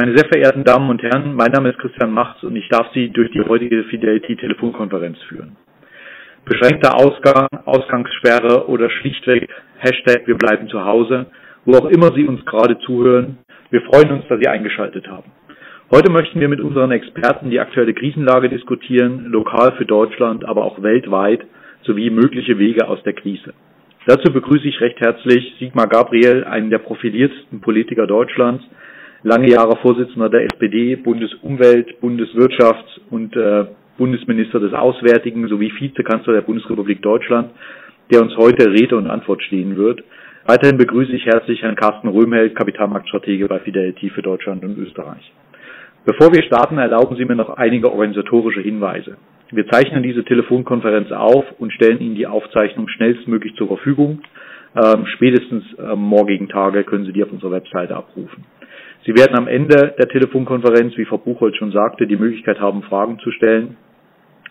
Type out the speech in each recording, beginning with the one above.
Meine sehr verehrten Damen und Herren, mein Name ist Christian Machts und ich darf Sie durch die heutige Fidelity-Telefonkonferenz führen. Beschränkter Ausgang, Ausgangssperre oder schlichtweg Hashtag Wir bleiben zu Hause, wo auch immer Sie uns gerade zuhören, wir freuen uns, dass Sie eingeschaltet haben. Heute möchten wir mit unseren Experten die aktuelle Krisenlage diskutieren, lokal für Deutschland, aber auch weltweit, sowie mögliche Wege aus der Krise. Dazu begrüße ich recht herzlich Sigmar Gabriel, einen der profiliertesten Politiker Deutschlands, lange Jahre Vorsitzender der SPD, Bundesumwelt, Bundeswirtschafts- und äh, Bundesminister des Auswärtigen sowie Vizekanzler der Bundesrepublik Deutschland, der uns heute Rede und Antwort stehen wird. Weiterhin begrüße ich herzlich Herrn Carsten Röhmheld, Kapitalmarktstratege bei Fidelity für Deutschland und Österreich. Bevor wir starten, erlauben Sie mir noch einige organisatorische Hinweise. Wir zeichnen diese Telefonkonferenz auf und stellen Ihnen die Aufzeichnung schnellstmöglich zur Verfügung. Ähm, spätestens am morgigen Tage können Sie die auf unserer Webseite abrufen. Sie werden am Ende der Telefonkonferenz, wie Frau Buchholz schon sagte, die Möglichkeit haben, Fragen zu stellen,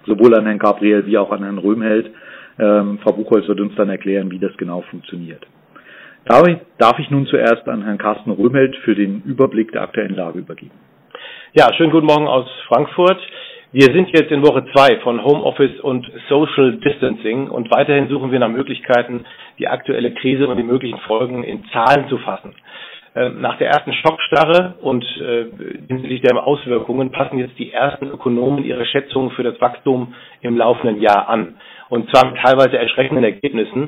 sowohl an Herrn Gabriel wie auch an Herrn Röhmheld. Ähm, Frau Buchholz wird uns dann erklären, wie das genau funktioniert. Damit darf ich nun zuerst an Herrn Carsten Röhmheld für den Überblick der aktuellen Lage übergeben. Ja, schönen guten Morgen aus Frankfurt. Wir sind jetzt in Woche zwei von Homeoffice und Social Distancing und weiterhin suchen wir nach Möglichkeiten, die aktuelle Krise und die möglichen Folgen in Zahlen zu fassen. Ähm, nach der ersten Schockstarre und äh, hinsichtlich der Auswirkungen passen jetzt die ersten Ökonomen ihre Schätzungen für das Wachstum im laufenden Jahr an. Und zwar mit teilweise erschreckenden Ergebnissen.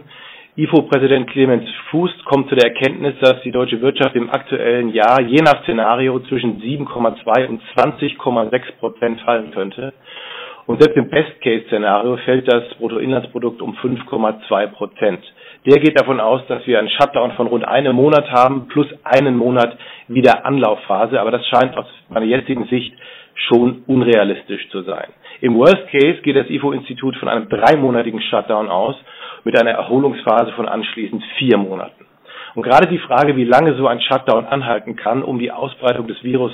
IFO-Präsident Clemens Fuß kommt zu der Erkenntnis, dass die deutsche Wirtschaft im aktuellen Jahr je nach Szenario zwischen 7,2 und 20,6 Prozent fallen könnte. Und selbst im Best-Case-Szenario fällt das Bruttoinlandsprodukt um 5,2 Prozent. Der geht davon aus, dass wir einen Shutdown von rund einem Monat haben, plus einen Monat wieder Anlaufphase. Aber das scheint aus meiner jetzigen Sicht schon unrealistisch zu sein. Im Worst Case geht das IFO-Institut von einem dreimonatigen Shutdown aus, mit einer Erholungsphase von anschließend vier Monaten. Und gerade die Frage, wie lange so ein Shutdown anhalten kann, um die Ausbreitung des Virus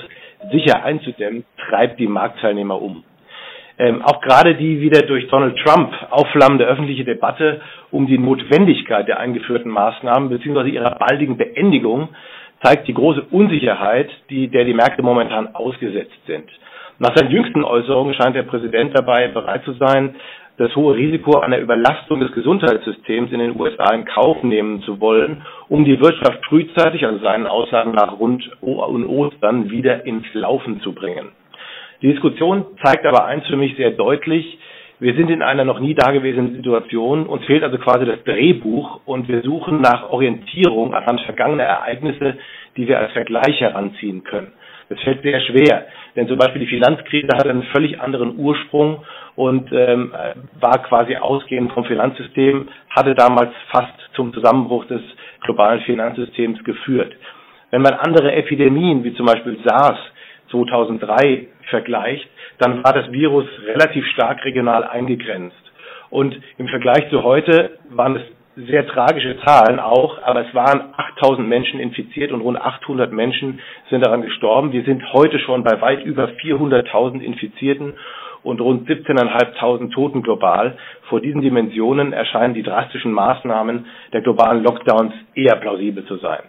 sicher einzudämmen, treibt die Marktteilnehmer um. Ähm, auch gerade die wieder durch Donald Trump aufflammende öffentliche Debatte um die Notwendigkeit der eingeführten Maßnahmen bzw. ihrer baldigen Beendigung zeigt die große Unsicherheit, die, der die Märkte momentan ausgesetzt sind. Nach seinen jüngsten Äußerungen scheint der Präsident dabei bereit zu sein, das hohe Risiko einer Überlastung des Gesundheitssystems in den USA in Kauf nehmen zu wollen, um die Wirtschaft frühzeitig, also seinen Aussagen nach rund um Ostern, wieder ins Laufen zu bringen. Die Diskussion zeigt aber eins für mich sehr deutlich. Wir sind in einer noch nie dagewesenen Situation. Uns fehlt also quasi das Drehbuch und wir suchen nach Orientierung anhand vergangener Ereignisse, die wir als Vergleich heranziehen können. Das fällt sehr schwer, denn zum Beispiel die Finanzkrise hat einen völlig anderen Ursprung und ähm, war quasi ausgehend vom Finanzsystem, hatte damals fast zum Zusammenbruch des globalen Finanzsystems geführt. Wenn man andere Epidemien wie zum Beispiel SARS 2003 vergleicht, dann war das Virus relativ stark regional eingegrenzt. Und im Vergleich zu heute waren es sehr tragische Zahlen auch, aber es waren 8000 Menschen infiziert und rund 800 Menschen sind daran gestorben. Wir sind heute schon bei weit über 400.000 Infizierten und rund 17.500 Toten global. Vor diesen Dimensionen erscheinen die drastischen Maßnahmen der globalen Lockdowns eher plausibel zu sein.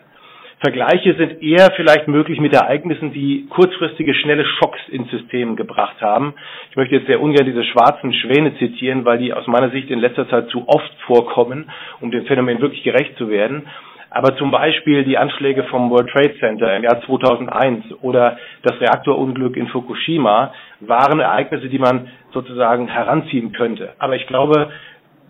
Vergleiche sind eher vielleicht möglich mit Ereignissen, die kurzfristige, schnelle Schocks ins System gebracht haben. Ich möchte jetzt sehr ungern diese schwarzen Schwäne zitieren, weil die aus meiner Sicht in letzter Zeit zu oft vorkommen, um dem Phänomen wirklich gerecht zu werden. Aber zum Beispiel die Anschläge vom World Trade Center im Jahr 2001 oder das Reaktorunglück in Fukushima waren Ereignisse, die man sozusagen heranziehen könnte. Aber ich glaube,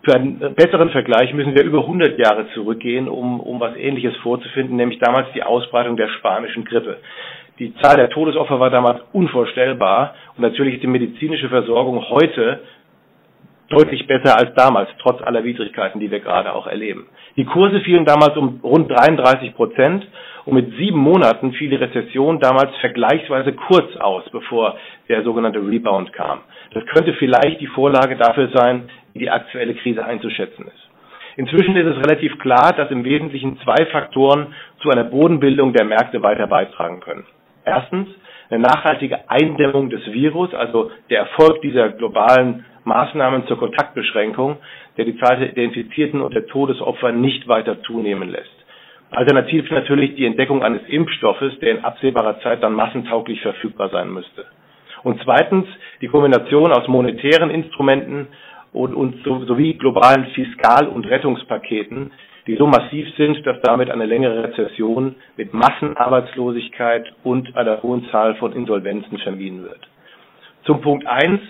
für einen besseren Vergleich müssen wir über 100 Jahre zurückgehen, um, um was Ähnliches vorzufinden, nämlich damals die Ausbreitung der spanischen Grippe. Die Zahl der Todesopfer war damals unvorstellbar und natürlich ist die medizinische Versorgung heute deutlich besser als damals, trotz aller Widrigkeiten, die wir gerade auch erleben. Die Kurse fielen damals um rund 33 Prozent und mit sieben Monaten fiel die Rezession damals vergleichsweise kurz aus, bevor der sogenannte Rebound kam. Das könnte vielleicht die Vorlage dafür sein, wie die aktuelle Krise einzuschätzen ist. Inzwischen ist es relativ klar, dass im Wesentlichen zwei Faktoren zu einer Bodenbildung der Märkte weiter beitragen können. Erstens eine nachhaltige Eindämmung des Virus, also der Erfolg dieser globalen Maßnahmen zur Kontaktbeschränkung, der die Zahl der Infizierten und der Todesopfer nicht weiter zunehmen lässt. Alternativ natürlich die Entdeckung eines Impfstoffes, der in absehbarer Zeit dann massentauglich verfügbar sein müsste. Und zweitens die Kombination aus monetären Instrumenten und, und so, sowie globalen Fiskal- und Rettungspaketen, die so massiv sind, dass damit eine längere Rezession mit Massenarbeitslosigkeit und einer hohen Zahl von Insolvenzen vermieden wird. Zum Punkt eins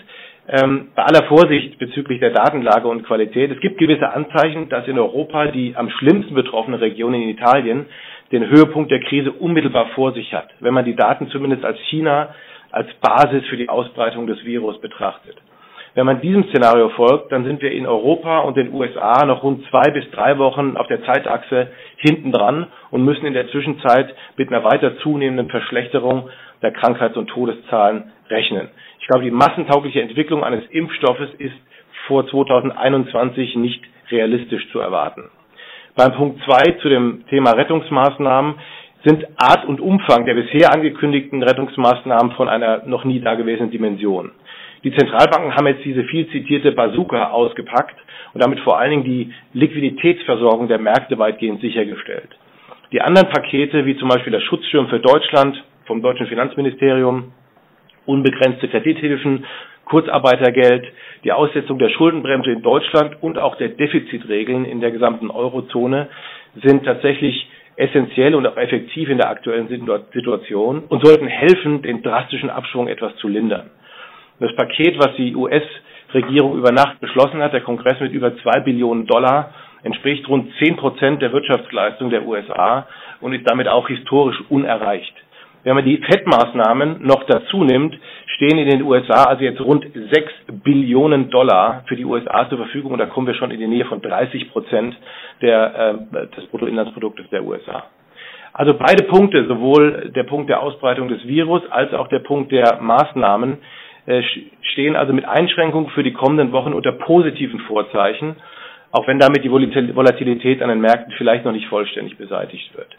ähm, bei aller Vorsicht bezüglich der Datenlage und Qualität, es gibt gewisse Anzeichen, dass in Europa die am schlimmsten betroffene Region in Italien den Höhepunkt der Krise unmittelbar vor sich hat, wenn man die Daten zumindest als China als Basis für die Ausbreitung des Virus betrachtet. Wenn man diesem Szenario folgt, dann sind wir in Europa und den USA noch rund zwei bis drei Wochen auf der Zeitachse hinten dran und müssen in der Zwischenzeit mit einer weiter zunehmenden Verschlechterung der Krankheits- und Todeszahlen rechnen. Ich glaube, die massentaugliche Entwicklung eines Impfstoffes ist vor 2021 nicht realistisch zu erwarten. Beim Punkt zwei zu dem Thema Rettungsmaßnahmen sind Art und Umfang der bisher angekündigten Rettungsmaßnahmen von einer noch nie dagewesenen Dimension. Die Zentralbanken haben jetzt diese viel zitierte Bazooka ausgepackt und damit vor allen Dingen die Liquiditätsversorgung der Märkte weitgehend sichergestellt. Die anderen Pakete, wie zum Beispiel der Schutzschirm für Deutschland vom deutschen Finanzministerium, unbegrenzte Kredithilfen, Kurzarbeitergeld, die Aussetzung der Schuldenbremse in Deutschland und auch der Defizitregeln in der gesamten Eurozone sind tatsächlich essentiell und auch effektiv in der aktuellen Situation und sollten helfen, den drastischen Abschwung etwas zu lindern. Das Paket, was die US-Regierung über Nacht beschlossen hat, der Kongress mit über zwei Billionen Dollar, entspricht rund zehn Prozent der Wirtschaftsleistung der USA und ist damit auch historisch unerreicht. Wenn man die FED-Maßnahmen noch dazu nimmt, stehen in den USA also jetzt rund 6 Billionen Dollar für die USA zur Verfügung und da kommen wir schon in die Nähe von 30 Prozent der, äh, des Bruttoinlandsproduktes der USA. Also beide Punkte, sowohl der Punkt der Ausbreitung des Virus als auch der Punkt der Maßnahmen, stehen also mit Einschränkungen für die kommenden Wochen unter positiven Vorzeichen, auch wenn damit die Volatilität an den Märkten vielleicht noch nicht vollständig beseitigt wird.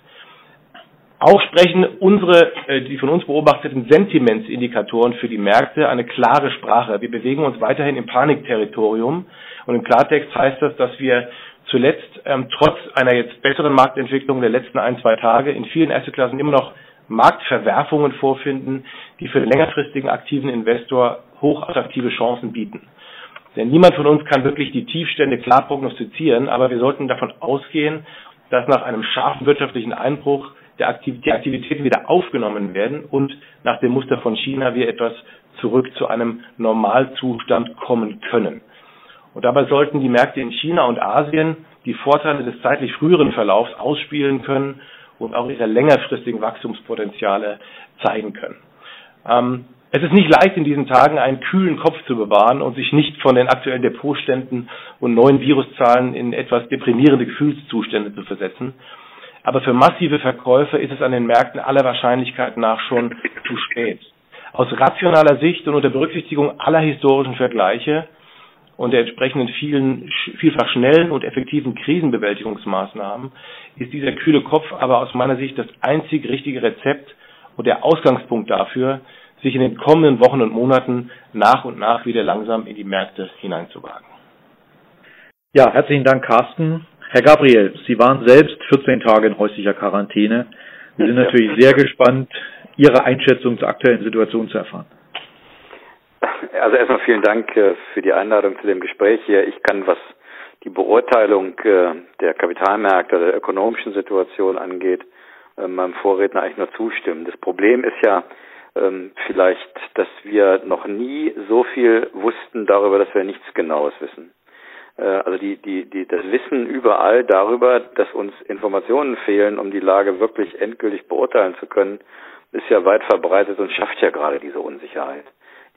Auch sprechen unsere, äh, die von uns beobachteten Sentimentsindikatoren für die Märkte eine klare Sprache. Wir bewegen uns weiterhin im Panikterritorium und im Klartext heißt das, dass wir zuletzt ähm, trotz einer jetzt besseren Marktentwicklung der letzten ein, zwei Tage in vielen Assetklassen immer noch Marktverwerfungen vorfinden, die für den längerfristigen aktiven Investor hochattraktive Chancen bieten. Denn niemand von uns kann wirklich die Tiefstände klar prognostizieren, aber wir sollten davon ausgehen, dass nach einem scharfen wirtschaftlichen Einbruch die Aktivitäten wieder aufgenommen werden und nach dem Muster von China wir etwas zurück zu einem Normalzustand kommen können. Und dabei sollten die Märkte in China und Asien die Vorteile des zeitlich früheren Verlaufs ausspielen können und auch ihre längerfristigen Wachstumspotenziale zeigen können. Ähm, es ist nicht leicht in diesen Tagen einen kühlen Kopf zu bewahren und sich nicht von den aktuellen Depotständen und neuen Viruszahlen in etwas deprimierende Gefühlszustände zu versetzen. Aber für massive Verkäufe ist es an den Märkten aller Wahrscheinlichkeit nach schon zu spät. Aus rationaler Sicht und unter Berücksichtigung aller historischen Vergleiche und der entsprechenden vielen, vielfach schnellen und effektiven Krisenbewältigungsmaßnahmen ist dieser kühle Kopf aber aus meiner Sicht das einzig richtige Rezept und der Ausgangspunkt dafür, sich in den kommenden Wochen und Monaten nach und nach wieder langsam in die Märkte hineinzuwagen. Ja, herzlichen Dank, Carsten. Herr Gabriel, Sie waren selbst 14 Tage in häuslicher Quarantäne. Wir sind natürlich sehr gespannt, Ihre Einschätzung zur aktuellen Situation zu erfahren. Also erstmal vielen Dank äh, für die Einladung zu dem Gespräch hier. Ich kann, was die Beurteilung äh, der Kapitalmärkte, der ökonomischen Situation angeht, äh, meinem Vorredner eigentlich nur zustimmen. Das Problem ist ja ähm, vielleicht, dass wir noch nie so viel wussten darüber, dass wir nichts Genaues wissen. Also die, die, die, das Wissen überall darüber, dass uns Informationen fehlen, um die Lage wirklich endgültig beurteilen zu können, ist ja weit verbreitet und schafft ja gerade diese Unsicherheit.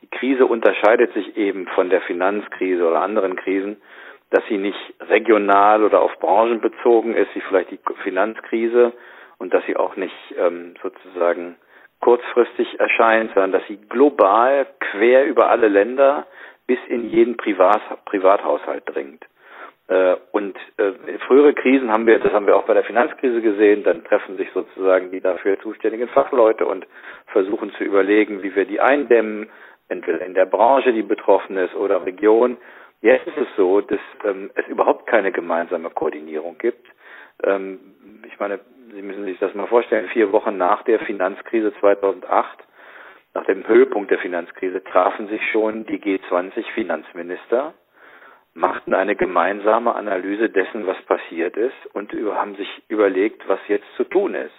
Die Krise unterscheidet sich eben von der Finanzkrise oder anderen Krisen, dass sie nicht regional oder auf Branchen bezogen ist, wie vielleicht die Finanzkrise, und dass sie auch nicht ähm, sozusagen kurzfristig erscheint, sondern dass sie global quer über alle Länder bis in jeden Privat, Privathaushalt dringt. Äh, und äh, frühere Krisen haben wir, das haben wir auch bei der Finanzkrise gesehen, dann treffen sich sozusagen die dafür zuständigen Fachleute und versuchen zu überlegen, wie wir die eindämmen, entweder in der Branche, die betroffen ist, oder Region. Jetzt ist es so, dass ähm, es überhaupt keine gemeinsame Koordinierung gibt Ähm, ich meine, Sie müssen sich das mal vorstellen, vier Wochen nach der Finanzkrise 2008, nach dem Höhepunkt der Finanzkrise, trafen sich schon die G20-Finanzminister, machten eine gemeinsame Analyse dessen, was passiert ist und haben sich überlegt, was jetzt zu tun ist.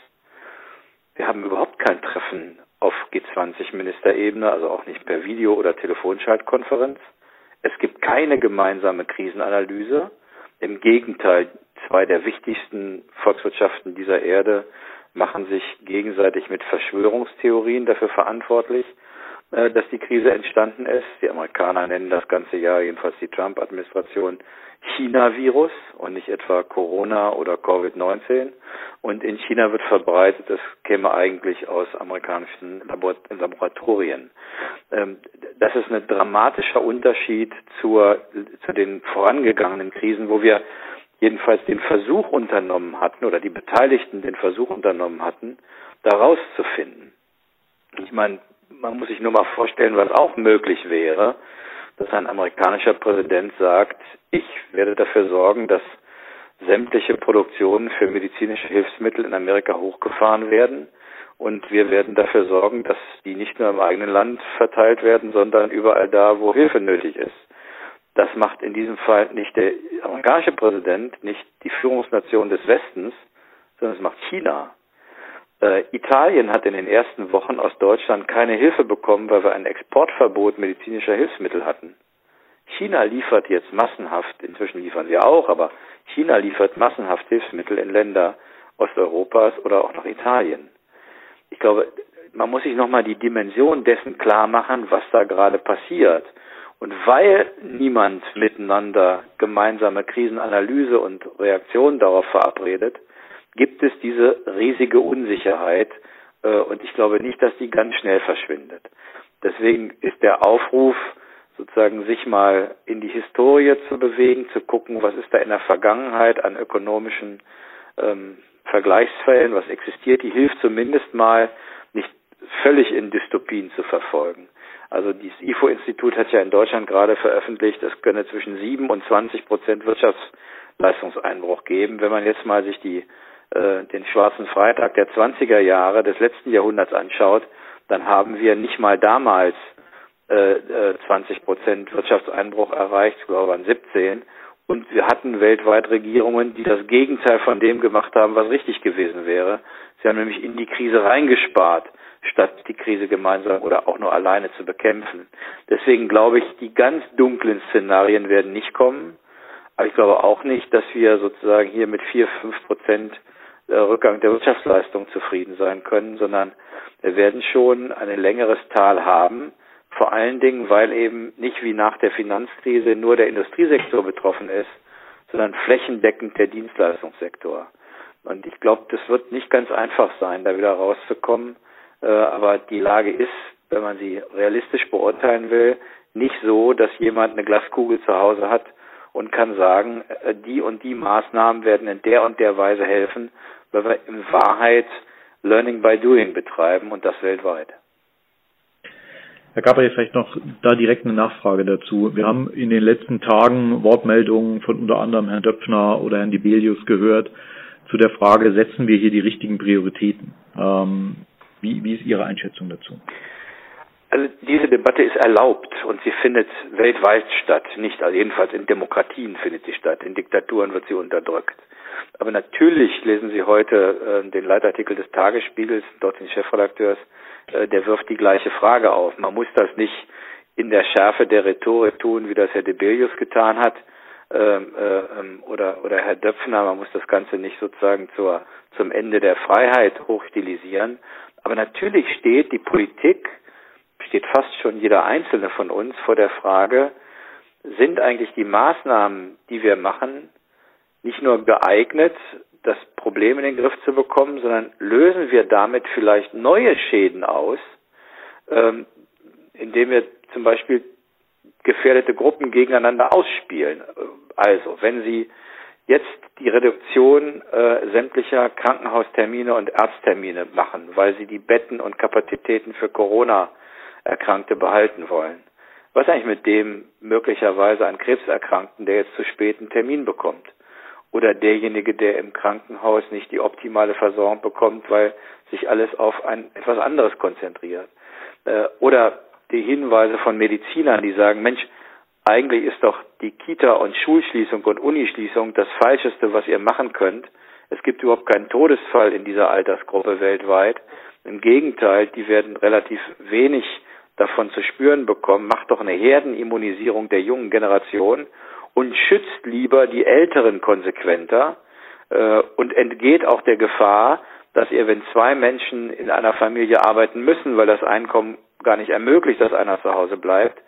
Wir haben überhaupt kein Treffen auf G20-Ministerebene, also auch nicht per Video- oder Telefonschaltkonferenz. Es gibt keine gemeinsame Krisenanalyse. Im Gegenteil, zwei der wichtigsten Volkswirtschaften dieser Erde machen sich gegenseitig mit Verschwörungstheorien dafür verantwortlich, dass die Krise entstanden ist. Die Amerikaner nennen das ganze Jahr, jedenfalls die Trump-Administration, China-Virus und nicht etwa Corona oder Covid-19. Und in China wird verbreitet, das käme eigentlich aus amerikanischen Laboratorien. Ähm, das ist ein dramatischer Unterschied zur, zu den vorangegangenen Krisen, wo wir jedenfalls den Versuch unternommen hatten oder die Beteiligten den Versuch unternommen hatten, da rauszufinden. Ich meine, man muss sich nur mal vorstellen, was auch möglich wäre, dass ein amerikanischer Präsident sagt, ich werde dafür sorgen, dass sämtliche Produktionen für medizinische Hilfsmittel in Amerika hochgefahren werden und wir werden dafür sorgen, dass die nicht nur im eigenen Land verteilt werden, sondern überall da, wo Hilfe nötig ist. Das macht in diesem Fall nicht der amerikanische Präsident, nicht die Führungsnation des Westens, sondern es macht China. Äh, Italien hat in den ersten Wochen aus Deutschland keine Hilfe bekommen, weil wir ein Exportverbot medizinischer Hilfsmittel hatten. China liefert jetzt massenhaft, inzwischen liefern wir auch, aber China liefert massenhaft Hilfsmittel in Länder Osteuropas oder auch nach Italien. Ich glaube, man muss sich nochmal die Dimension dessen klar machen, was da gerade passiert. Und weil niemand miteinander gemeinsame Krisenanalyse und Reaktion darauf verabredet, gibt es diese riesige Unsicherheit äh, und ich glaube nicht, dass die ganz schnell verschwindet. Deswegen ist der Aufruf, sozusagen sich mal in die Historie zu bewegen, zu gucken, was ist da in der Vergangenheit an ökonomischen ähm, Vergleichsfällen, was existiert, die hilft zumindest mal, nicht völlig in Dystopien zu verfolgen. Also dieses IFO-Institut hat ja in Deutschland gerade veröffentlicht, es könne zwischen 7 und 20 Prozent Wirtschaftsleistungseinbruch geben. Wenn man jetzt mal sich die äh, den schwarzen Freitag der 20er Jahre des letzten Jahrhunderts anschaut, dann haben wir nicht mal damals äh, 20 äh, Prozent Wirtschaftseinbruch erreicht, ich glaube an 17. Und wir hatten weltweit Regierungen, die das Gegenteil von dem gemacht haben, was richtig gewesen wäre. Sie haben nämlich in die Krise reingespart, statt die Krise gemeinsam oder auch nur alleine zu bekämpfen. Deswegen glaube ich, die ganz dunklen Szenarien werden nicht kommen. Aber ich glaube auch nicht, dass wir sozusagen hier mit vier, fünf Prozent Rückgang der Wirtschaftsleistung zufrieden sein können, sondern wir werden schon ein längeres Tal haben, vor allen Dingen, weil eben nicht wie nach der Finanzkrise nur der Industriesektor betroffen ist, sondern flächendeckend der Dienstleistungssektor. Und ich glaube, das wird nicht ganz einfach sein, da wieder rauszukommen. Äh, aber die Lage ist, wenn man sie realistisch beurteilen will, nicht so, dass jemand eine Glaskugel zu Hause hat und kann sagen, äh, die und die Maßnahmen werden in der und der Weise helfen, weil wir in Wahrheit Learning by Doing betreiben und das weltweit. Herr Gabriel, vielleicht noch da direkt eine Nachfrage dazu. Wir haben in den letzten Tagen Wortmeldungen von unter anderem Herrn Döpfner oder Herrn Dibelius gehört zu der Frage, setzen wir hier die richtigen Prioritäten? Ähm, wie, wie ist Ihre Einschätzung dazu? Also diese Debatte ist erlaubt und sie findet weltweit statt. Nicht, also jedenfalls in Demokratien findet sie statt. In Diktaturen wird sie unterdrückt. Aber natürlich lesen Sie heute äh, den Leitartikel des Tagesspiegels, dort den Chefredakteurs, äh, der wirft die gleiche Frage auf. Man muss das nicht in der Schärfe der Rhetorik tun, wie das Herr Debelius getan hat, ähm, äh, ähm, oder, oder Herr Döpfner. Man muss das Ganze nicht sozusagen zur, zum Ende der Freiheit hochstilisieren. Aber natürlich steht die Politik, steht fast schon jeder Einzelne von uns vor der Frage, sind eigentlich die Maßnahmen, die wir machen, nicht nur geeignet, das Problem in den Griff zu bekommen, sondern lösen wir damit vielleicht neue Schäden aus, ähm, indem wir zum Beispiel gefährdete Gruppen gegeneinander ausspielen. Also, wenn Sie jetzt die Reduktion äh, sämtlicher Krankenhaustermine und Arzttermine machen, weil Sie die Betten und Kapazitäten für Corona-Erkrankte behalten wollen, was eigentlich mit dem möglicherweise an Krebserkrankten, der jetzt zu spät einen Termin bekommt? Oder derjenige, der im Krankenhaus nicht die optimale Versorgung bekommt, weil sich alles auf ein etwas anderes konzentriert. Äh, oder die Hinweise von Medizinern, die sagen, Mensch, eigentlich ist doch die Kita- und Schulschließung und Unischließung das Falscheste, was ihr machen könnt. Es gibt überhaupt keinen Todesfall in dieser Altersgruppe weltweit. Im Gegenteil, die werden relativ wenig davon zu spüren bekommen. Macht doch eine Herdenimmunisierung der jungen Generation und schützt lieber die Älteren konsequenter äh, und entgeht auch der Gefahr, dass ihr, wenn zwei Menschen in einer Familie arbeiten müssen, weil das Einkommen gar nicht ermöglicht, dass einer zu Hause bleibt,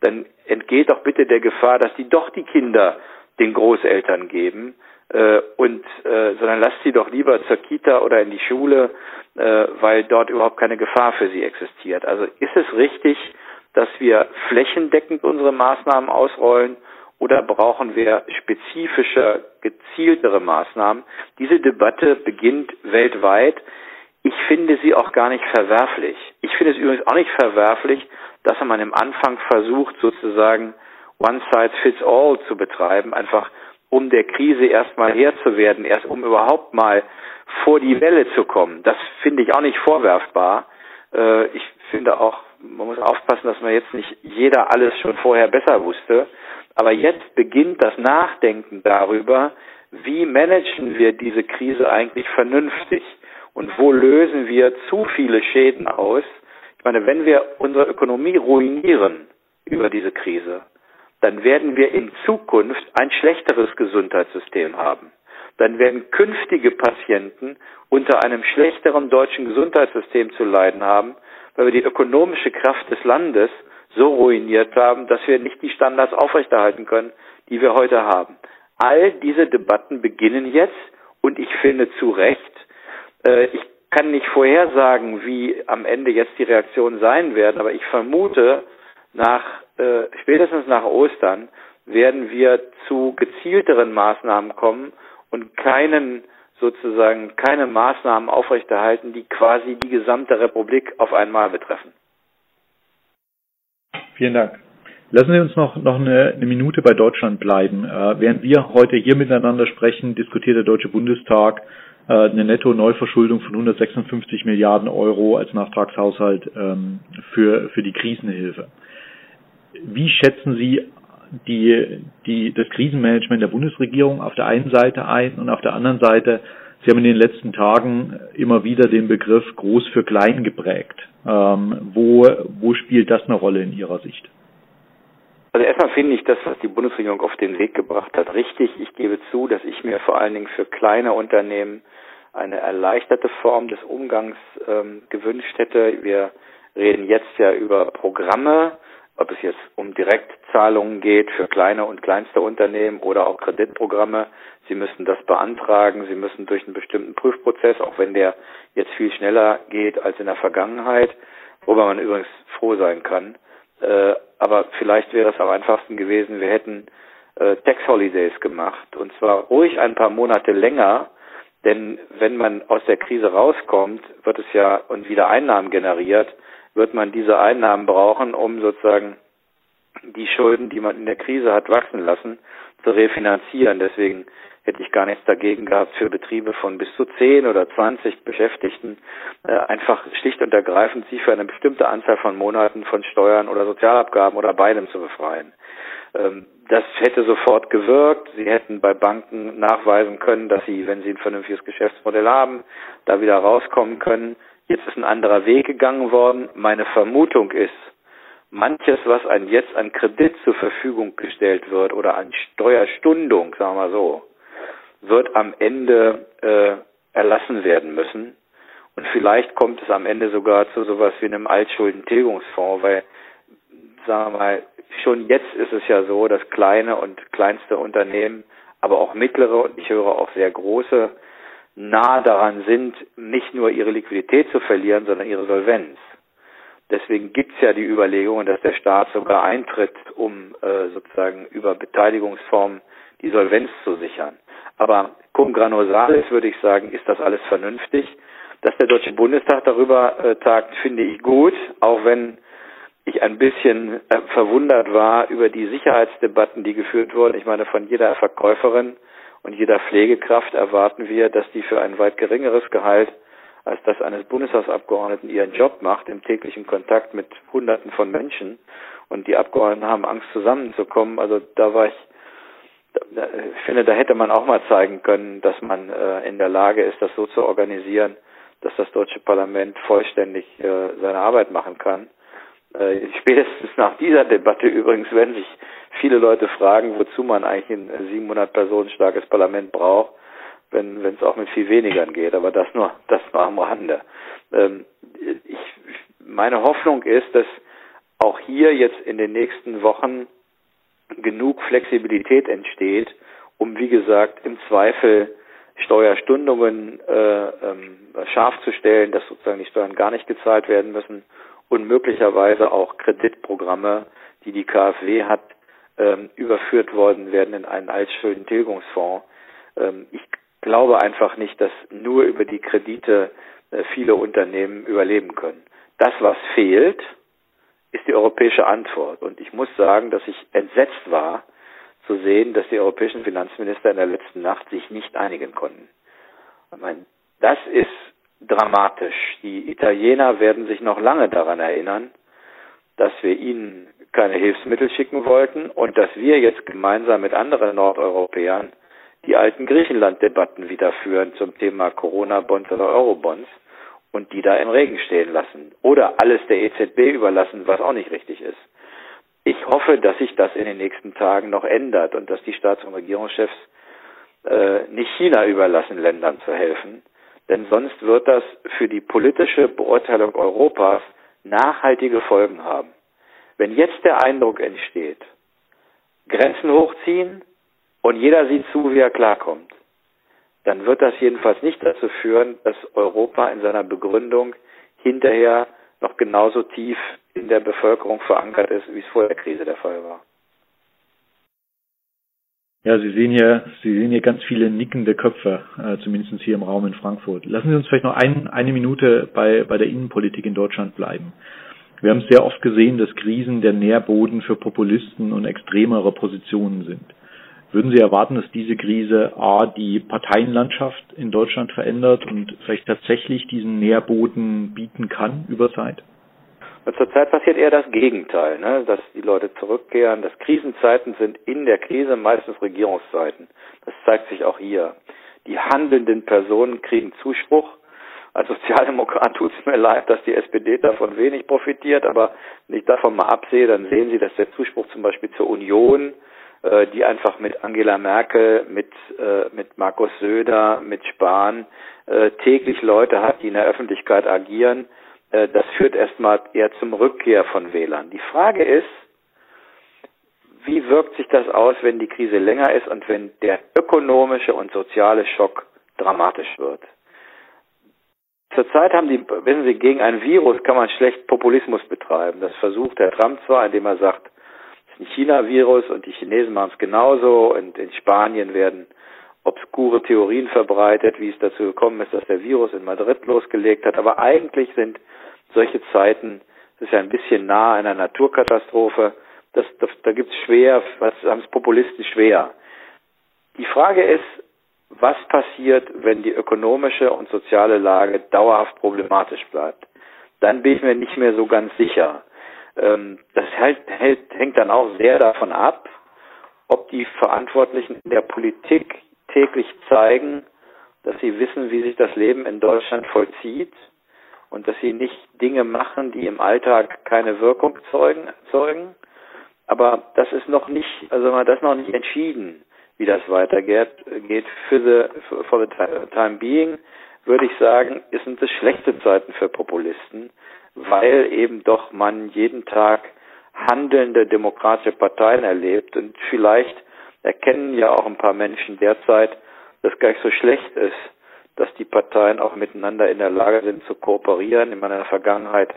dann entgeht doch bitte der Gefahr, dass die doch die Kinder den Großeltern geben äh, und äh, sondern lasst sie doch lieber zur Kita oder in die Schule, äh, weil dort überhaupt keine Gefahr für sie existiert. Also ist es richtig, dass wir flächendeckend unsere Maßnahmen ausrollen oder brauchen wir spezifische, gezieltere Maßnahmen? Diese Debatte beginnt weltweit. Ich finde sie auch gar nicht verwerflich. Ich finde es übrigens auch nicht verwerflich, dass man im Anfang versucht, sozusagen One Size Fits All zu betreiben, einfach um der Krise erstmal Herr zu werden, erst um überhaupt mal vor die Welle zu kommen. Das finde ich auch nicht vorwerfbar. Äh, ich finde auch, man muss aufpassen, dass man jetzt nicht jeder alles schon vorher besser wusste. Aber jetzt beginnt das Nachdenken darüber, wie managen wir diese Krise eigentlich vernünftig und wo lösen wir zu viele Schäden aus. Ich meine, wenn wir unsere Ökonomie ruinieren über diese Krise, dann werden wir in Zukunft ein schlechteres Gesundheitssystem haben. Dann werden künftige Patienten unter einem schlechteren deutschen Gesundheitssystem zu leiden haben, weil wir die ökonomische Kraft des Landes so ruiniert haben, dass wir nicht die Standards aufrechterhalten können, die wir heute haben. All diese Debatten beginnen jetzt und ich finde zu Recht, äh, ich kann nicht vorhersagen, wie am Ende jetzt die Reaktionen sein werden, aber ich vermute, nach äh, spätestens nach Ostern werden wir zu gezielteren Maßnahmen kommen und keinen sozusagen keine Maßnahmen aufrechterhalten, die quasi die gesamte Republik auf einmal betreffen. Vielen Dank. Lassen Sie uns noch, noch eine, eine Minute bei Deutschland bleiben. Äh, während wir heute hier miteinander sprechen, diskutiert der Deutsche Bundestag äh, eine Netto-Neuverschuldung von 156 Milliarden Euro als Nachtragshaushalt ähm, für, für die Krisenhilfe. Wie schätzen Sie die, die, das Krisenmanagement der Bundesregierung auf der einen Seite ein und auf der anderen Seite, Sie haben in den letzten Tagen immer wieder den Begriff groß für klein geprägt. Ähm, wo, wo spielt das eine Rolle in Ihrer Sicht? Also erstmal finde ich das, was die Bundesregierung auf den Weg gebracht hat, richtig. Ich gebe zu, dass ich mir vor allen Dingen für kleine Unternehmen eine erleichterte Form des Umgangs ähm, gewünscht hätte. Wir reden jetzt ja über Programme, ob es jetzt um Direktzahlungen geht für kleine und kleinste Unternehmen oder auch Kreditprogramme. Sie müssen das beantragen, Sie müssen durch einen bestimmten Prüfprozess, auch wenn der jetzt viel schneller geht als in der Vergangenheit, worüber man übrigens froh sein kann. Äh, aber vielleicht wäre es am einfachsten gewesen, wir hätten äh, Tax Holidays gemacht und zwar ruhig ein paar Monate länger, denn wenn man aus der Krise rauskommt, wird es ja und wieder Einnahmen generiert, wird man diese Einnahmen brauchen, um sozusagen die Schulden, die man in der Krise hat wachsen lassen, zu refinanzieren. Deswegen hätte ich gar nichts dagegen gehabt, für Betriebe von bis zu 10 oder 20 Beschäftigten äh, einfach schlicht und ergreifend sie für eine bestimmte Anzahl von Monaten von Steuern oder Sozialabgaben oder beidem zu befreien. Ähm, das hätte sofort gewirkt. Sie hätten bei Banken nachweisen können, dass sie, wenn sie ein vernünftiges Geschäftsmodell haben, da wieder rauskommen können. Jetzt ist ein anderer Weg gegangen worden. Meine Vermutung ist, manches, was einem jetzt an Kredit zur Verfügung gestellt wird oder an Steuerstundung, sagen wir mal so, wird am Ende äh, erlassen werden müssen. Und vielleicht kommt es am Ende sogar zu sowas wie einem Altschuldentilgungsfonds, weil, sagen wir mal, schon jetzt ist es ja so, dass kleine und kleinste Unternehmen, aber auch mittlere und ich höre auch sehr große nah daran sind, nicht nur ihre Liquidität zu verlieren, sondern ihre Solvenz. Deswegen gibt es ja die Überlegungen, dass der Staat sogar eintritt, um äh, sozusagen über Beteiligungsformen die Solvenz zu sichern. Aber cum granosalis würde ich sagen, ist das alles vernünftig. Dass der Deutsche Bundestag darüber äh, tagt, finde ich gut, auch wenn ich ein bisschen äh, verwundert war über die Sicherheitsdebatten, die geführt wurden. Ich meine, von jeder Verkäuferin Und jeder Pflegekraft erwarten wir, dass die für ein weit geringeres Gehalt als das eines Bundestagsabgeordneten ihren Job macht, im täglichen Kontakt mit Hunderten von Menschen. Und die Abgeordneten haben Angst, zusammenzukommen. Also da war ich, ich finde, da hätte man auch mal zeigen können, dass man äh, in der Lage ist, das so zu organisieren, dass das deutsche Parlament vollständig äh, seine Arbeit machen kann. Äh, spätestens nach dieser Debatte übrigens werden sich viele Leute fragen, wozu man eigentlich ein 700 Personen starkes Parlament braucht, wenn es auch mit viel weniger geht. Aber das nur das nur am Rande. Ähm, ich, meine Hoffnung ist, dass auch hier jetzt in den nächsten Wochen genug Flexibilität entsteht, um wie gesagt im Zweifel Steuerstundungen äh, ähm, scharf zu stellen, dass sozusagen die Steuern gar nicht gezahlt werden müssen und möglicherweise auch Kreditprogramme, die die KfW hat, ähm, überführt worden werden in einen Altschuldentilgungsfonds. Ähm, ich glaube einfach nicht, dass nur über die Kredite äh, viele Unternehmen überleben können. Das, was fehlt, ist die europäische Antwort. Und ich muss sagen, dass ich entsetzt war, zu sehen, dass die europäischen Finanzminister in der letzten Nacht sich nicht einigen konnten. Ich meine, das ist dramatisch. Die Italiener werden sich noch lange daran erinnern, dass wir ihnen keine Hilfsmittel schicken wollten und dass wir jetzt gemeinsam mit anderen Nordeuropäern die alten Griechenland-Debatten wieder führen zum Thema Corona-Bonds oder Euro-Bonds und die da im Regen stehen lassen oder alles der EZB überlassen, was auch nicht richtig ist. Ich hoffe, dass sich das in den nächsten Tagen noch ändert und dass die Staats- und Regierungschefs äh, nicht China überlassen, Ländern zu helfen. Denn sonst wird das für die politische Beurteilung Europas nachhaltige Folgen haben. Wenn jetzt der Eindruck entsteht, Grenzen hochziehen und jeder sieht zu, wie er klarkommt, dann wird das jedenfalls nicht dazu führen, dass Europa in seiner Begründung hinterher noch genauso tief in der Bevölkerung verankert ist, wie es vor der Krise der Fall war. Ja, Sie sehen hier, Sie sehen hier ganz viele nickende Köpfe, äh, zumindest hier im Raum in Frankfurt. Lassen Sie uns vielleicht noch ein, eine Minute bei, bei der Innenpolitik in Deutschland bleiben. Wir haben sehr oft gesehen, dass Krisen der Nährboden für Populisten und extremere Positionen sind. Würden Sie erwarten, dass diese Krise A, die Parteienlandschaft in Deutschland verändert und vielleicht tatsächlich diesen Nährboden bieten kann über Zeit? Zurzeit passiert eher das Gegenteil, ne? dass die Leute zurückkehren, dass Krisenzeiten sind in der Krise meistens Regierungszeiten. Das zeigt sich auch hier. Die handelnden Personen kriegen Zuspruch. Als Sozialdemokrat tut es mir leid, dass die SPD davon wenig profitiert, aber wenn ich davon mal absehe, dann sehen Sie, dass der Zuspruch zum Beispiel zur Union äh, die einfach mit Angela Merkel, mit, äh, mit Markus Söder, mit Spahn äh, täglich Leute hat, die in der Öffentlichkeit agieren. Äh, das führt erstmal eher zum Rückkehr von Wählern. Die Frage ist, wie wirkt sich das aus, wenn die Krise länger ist und wenn der ökonomische und soziale Schock dramatisch wird? Zurzeit haben die, wissen Sie, gegen ein Virus kann man schlecht Populismus betreiben. Das versucht Herr Trump zwar, indem er sagt, ein China-Virus und die Chinesen machen es genauso und in Spanien werden obskure Theorien verbreitet, wie es dazu gekommen ist, dass der Virus in Madrid losgelegt hat. Aber eigentlich sind solche Zeiten, das ist ja ein bisschen nah einer Naturkatastrophe, das, das, da gibt es schwer, was haben es Populisten schwer. Die Frage ist, was passiert, wenn die ökonomische und soziale Lage dauerhaft problematisch bleibt? Dann bin ich mir nicht mehr so ganz sicher. Ähm, das hängt dann auch sehr davon ab, ob die Verantwortlichen in der Politik täglich zeigen, dass sie wissen, wie sich das Leben in Deutschland vollzieht und dass sie nicht Dinge machen, die im Alltag keine Wirkung zeugen. zeugen. Aber das ist noch nicht, also das ist noch nicht entschieden, wie das weitergeht. Geht für the, for the time being würde ich sagen, sind es schlechte Zeiten für Populisten, weil eben doch man jeden Tag handelnde demokratische Parteien erlebt und vielleicht erkennen ja auch ein paar Menschen derzeit, dass gar nicht so schlecht ist, dass die Parteien auch miteinander in der Lage sind zu kooperieren. In meiner Vergangenheit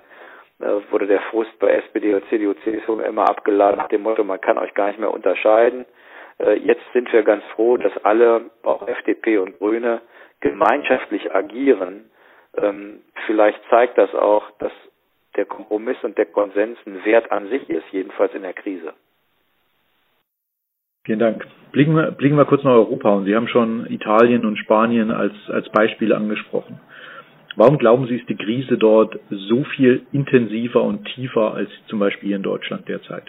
äh, wurde der Frust bei SPD und CDU, CSU immer abgeladen nach dem Motto, man kann euch gar nicht mehr unterscheiden. Äh, jetzt sind wir ganz froh, dass alle, auch FDP und Grüne, gemeinschaftlich agieren ähm, vielleicht zeigt das auch, dass der Kompromiss und der Konsens ein Wert an sich ist, jedenfalls in der Krise. Vielen Dank. Blicken wir, blicken wir kurz nach Europa und Sie haben schon Italien und Spanien als, als Beispiele angesprochen. Warum glauben Sie, ist die Krise dort so viel intensiver und tiefer als zum Beispiel hier in Deutschland derzeit?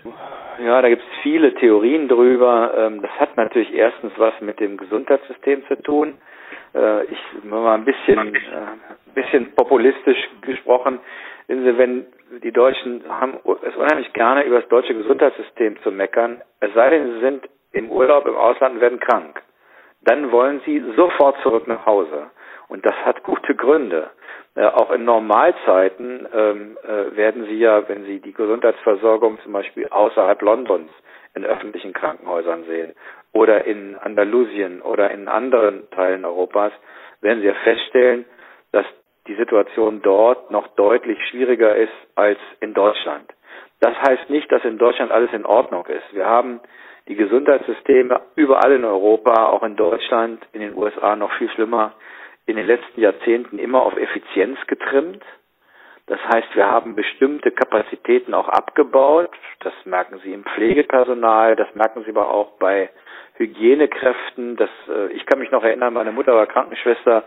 Ja, da gibt es viele Theorien drüber. Ähm, das hat natürlich erstens was mit dem Gesundheitssystem zu tun. Äh, ich mal ein bisschen, äh, bisschen populistisch gesprochen. Wenn die Deutschen haben es unheimlich gerne über das deutsche Gesundheitssystem zu meckern, es sei denn, sie sind im Urlaub im Ausland und werden krank. Dann wollen sie sofort zurück nach Hause. Und das hat gute Gründe. Äh, auch in Normalzeiten ähm, äh, werden Sie ja, wenn Sie die Gesundheitsversorgung zum Beispiel außerhalb Londons in öffentlichen Krankenhäusern sehen oder in Andalusien oder in anderen Teilen Europas, werden Sie ja feststellen, dass die Situation dort noch deutlich schwieriger ist als in Deutschland. Das heißt nicht, dass in Deutschland alles in Ordnung ist. Wir haben die Gesundheitssysteme überall in Europa, auch in Deutschland, in den USA noch viel schlimmer, in den letzten Jahrzehnten immer auf Effizienz getrimmt. Das heißt, wir haben bestimmte Kapazitäten auch abgebaut. Das merken Sie im Pflegepersonal, das merken Sie aber auch bei Hygienekräften. Das, äh, ich kann mich noch erinnern, meine Mutter war Krankenschwester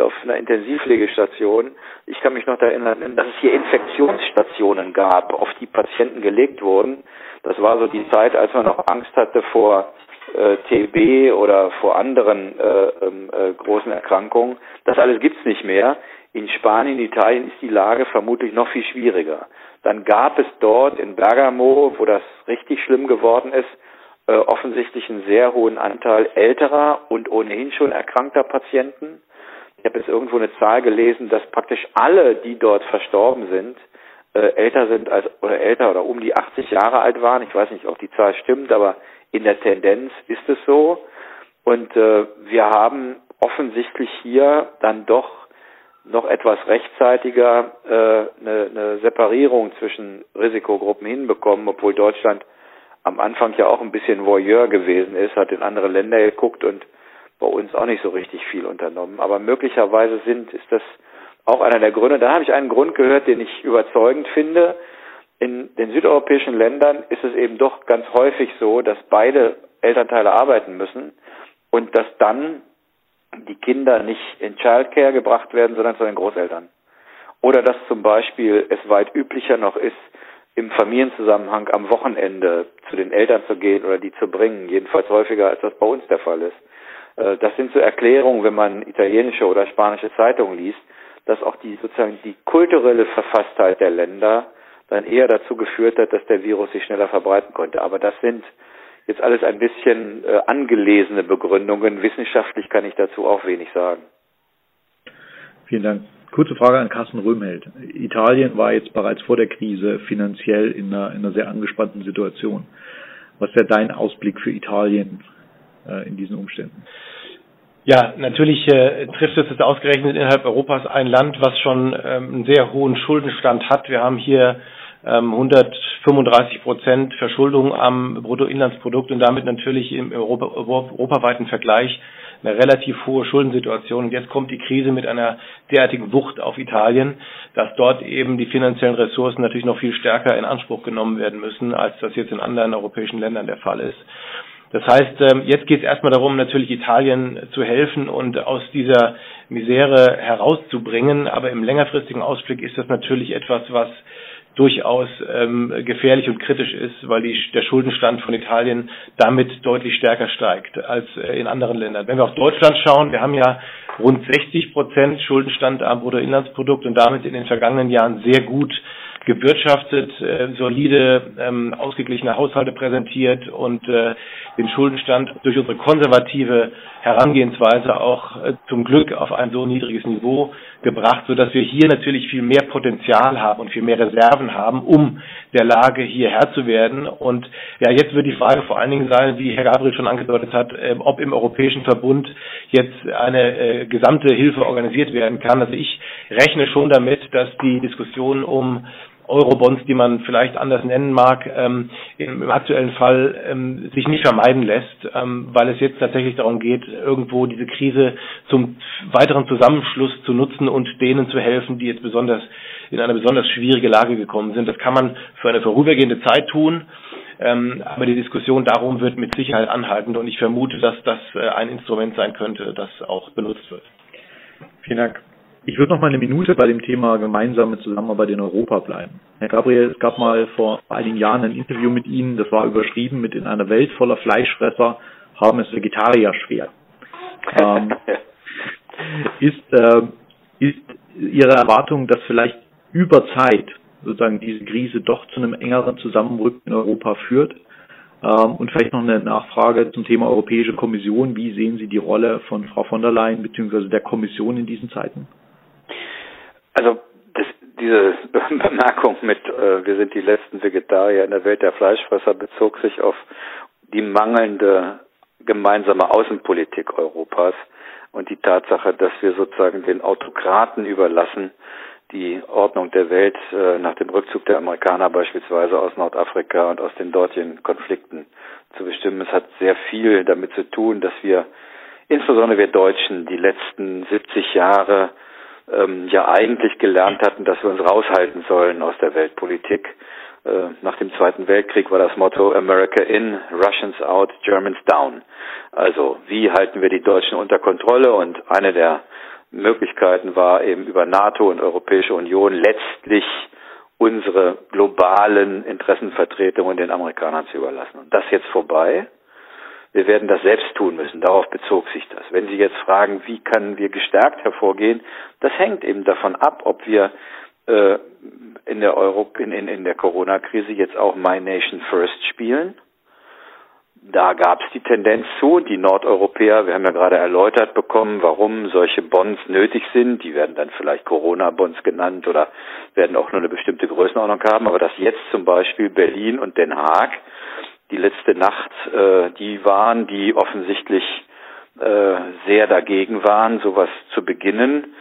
auf einer Intensivpflegestation. Ich kann mich noch erinnern, dass es hier Infektionsstationen gab, auf die Patienten gelegt wurden. Das war so die Zeit, als man noch Angst hatte vor äh, TB oder vor anderen äh, ähm, äh, großen Erkrankungen. Das alles gibt's nicht mehr. In Spanien, Italien ist die Lage vermutlich noch viel schwieriger. Dann gab es dort in Bergamo, wo das richtig schlimm geworden ist, äh, offensichtlich einen sehr hohen Anteil älterer und ohnehin schon erkrankter Patienten. Ich habe jetzt irgendwo eine Zahl gelesen, dass praktisch alle, die dort verstorben sind, äh, älter sind als oder älter oder um die 80 Jahre alt waren. Ich weiß nicht, ob die Zahl stimmt, aber in der Tendenz ist es so. Und äh, wir haben offensichtlich hier dann doch noch etwas rechtzeitiger äh, eine, eine Separierung zwischen Risikogruppen hinbekommen, obwohl Deutschland am Anfang ja auch ein bisschen Voyeur gewesen ist, hat in andere Länder geguckt und bei uns auch nicht so richtig viel unternommen. Aber möglicherweise sind, ist das auch einer der Gründe. Da habe ich einen Grund gehört, den ich überzeugend finde. In den südeuropäischen Ländern ist es eben doch ganz häufig so, dass beide Elternteile arbeiten müssen und dass dann die Kinder nicht in Childcare gebracht werden, sondern zu den Großeltern. Oder dass zum Beispiel es weit üblicher noch ist, im Familienzusammenhang am Wochenende zu den Eltern zu gehen oder die zu bringen, jedenfalls häufiger als das bei uns der Fall ist. Äh, das sind so Erklärungen, wenn man italienische oder spanische Zeitungen liest, dass auch die sozusagen die kulturelle Verfasstheit der Länder dann eher dazu geführt hat, dass der Virus sich schneller verbreiten konnte. Aber das sind jetzt alles ein bisschen äh, angelesene Begründungen. Wissenschaftlich kann ich dazu auch wenig sagen. Vielen Dank. Kurze Frage an Carsten Röhmheld. Italien war jetzt bereits vor der Krise finanziell in einer, in einer sehr angespannten Situation. Was wäre dein Ausblick für Italien äh, in diesen Umständen? Ja, natürlich äh, trifft es jetzt ausgerechnet innerhalb Europas ein Land, was schon ähm, einen sehr hohen Schuldenstand hat. Wir haben hier ähm, 135 Prozent Verschuldung am Bruttoinlandsprodukt und damit natürlich im Europa, europaweiten Vergleich eine relativ hohe Schuldensituation. Und jetzt kommt die Krise mit einer derartigen Wucht auf Italien, dass dort eben die finanziellen Ressourcen natürlich noch viel stärker in Anspruch genommen werden müssen, als das jetzt in anderen europäischen Ländern der Fall ist. Das heißt, ähm, jetzt geht es erstmal darum, natürlich Italien zu helfen und aus dieser Misere herauszubringen. Aber im längerfristigen Ausblick ist das natürlich etwas, was durchaus ähm, gefährlich und kritisch ist, weil die, der Schuldenstand von Italien damit deutlich stärker steigt als äh, in anderen Ländern. Wenn wir auf Deutschland schauen, wir haben ja rund 60 Prozent Schuldenstand am Bruttoinlandsprodukt und damit in den vergangenen Jahren sehr gut gewirtschaftet, äh, solide, ähm, ausgeglichene Haushalte präsentiert und äh, den Schuldenstand durch unsere konservative Herangehensweise auch äh, zum Glück auf ein so niedriges Niveau gebracht, sodass wir hier natürlich viel mehr Potenzial haben und viel mehr Reserven haben, um der Lage hier Herr zu werden. Und ja, jetzt wird die Frage vor allen Dingen sein, wie Herr Gabriel schon angedeutet hat, äh, ob im Europäischen Verbund jetzt eine äh, gesamte Hilfe organisiert werden kann. Also ich rechne schon damit, dass die Diskussion um Eurobonds, die man vielleicht anders nennen mag, ähm, im, aktuellen Fall ähm, sich nicht vermeiden lässt, ähm, weil es jetzt tatsächlich darum geht, irgendwo diese Krise zum weiteren Zusammenschluss zu nutzen und denen zu helfen, die jetzt besonders in eine besonders schwierige Lage gekommen sind. Das kann man für eine vorübergehende Zeit tun. Ähm, aber die Diskussion darum wird mit Sicherheit anhalten und ich vermute, dass das äh, ein Instrument sein könnte, das auch benutzt wird. Vielen Dank. Ich würde noch mal eine Minute bei dem Thema gemeinsame Zusammenarbeit in Europa bleiben. Herr Gabriel, es gab mal vor einigen Jahren ein Interview mit Ihnen, das war überschrieben mit in einer Welt voller Fleischfresser haben es Vegetarier schwer. Ähm, ist, äh, ist Ihre Erwartung, dass vielleicht über Zeit sozusagen diese Krise doch zu einem engeren Zusammenrücken in Europa führt? Ähm, und vielleicht noch eine Nachfrage zum Thema Europäische Kommission. Wie sehen Sie die Rolle von Frau von der Leyen bzw. der Kommission in diesen Zeiten? Also das, diese Bemerkung mit äh, wir sind die letzten Vegetarier in der Welt der Fleischfresser bezog sich auf die mangelnde gemeinsame Außenpolitik Europas und die Tatsache, dass wir sozusagen den Autokraten überlassen, die Ordnung der Welt äh, nach dem Rückzug der Amerikaner beispielsweise aus Nordafrika und aus den dortigen Konflikten zu bestimmen. Es hat sehr viel damit zu tun, dass wir, insbesondere wir Deutschen, die letzten 70 Jahre ähm, ja eigentlich gelernt hatten, dass wir uns raushalten sollen aus der Weltpolitik. Äh, nach dem Zweiten Weltkrieg war das Motto America in, Russians out, Germans down. Also wie halten wir die Deutschen unter Kontrolle? Und eine der Möglichkeiten war eben über NATO und Europäische Union letztlich unsere globalen Interessenvertretungen den Amerikanern zu überlassen. Und das jetzt vorbei. Wir werden das selbst tun müssen. Darauf bezog sich das. Wenn Sie jetzt fragen, wie können wir gestärkt hervorgehen, das hängt eben davon ab, ob wir äh, in der Euro in, in, in der Corona-Krise jetzt auch My Nation First spielen da gab es die Tendenz zu, die Nordeuropäer, wir haben ja gerade erläutert bekommen, warum solche Bonds nötig sind. Die werden dann vielleicht Corona-Bonds genannt oder werden auch nur eine bestimmte Größenordnung haben. Aber dass jetzt zum Beispiel Berlin und Den Haag die letzte Nacht äh, die waren, die offensichtlich äh, sehr dagegen waren, sowas zu beginnen,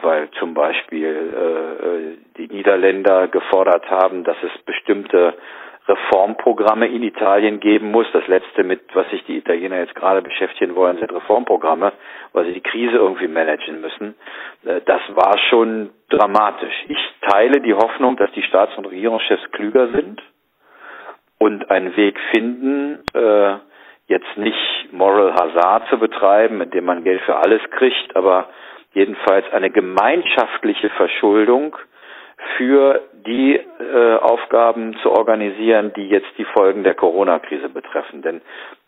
weil zum Beispiel äh, äh die Niederländer gefordert haben, dass es bestimmte Reformprogramme in Italien geben muss. Das letzte mit, was sich die Italiener jetzt gerade beschäftigen wollen, sind Reformprogramme, weil sie die Krise irgendwie managen müssen. Äh, das war schon dramatisch. Ich teile die Hoffnung, dass die Staats- und Regierungschefs klüger sind und einen Weg finden, äh, jetzt nicht Moral Hazard zu betreiben, indem man Geld für alles kriegt, aber jedenfalls eine gemeinschaftliche Verschuldung für die äh, Aufgaben zu organisieren, die jetzt die Folgen der Corona-Krise betreffen. Denn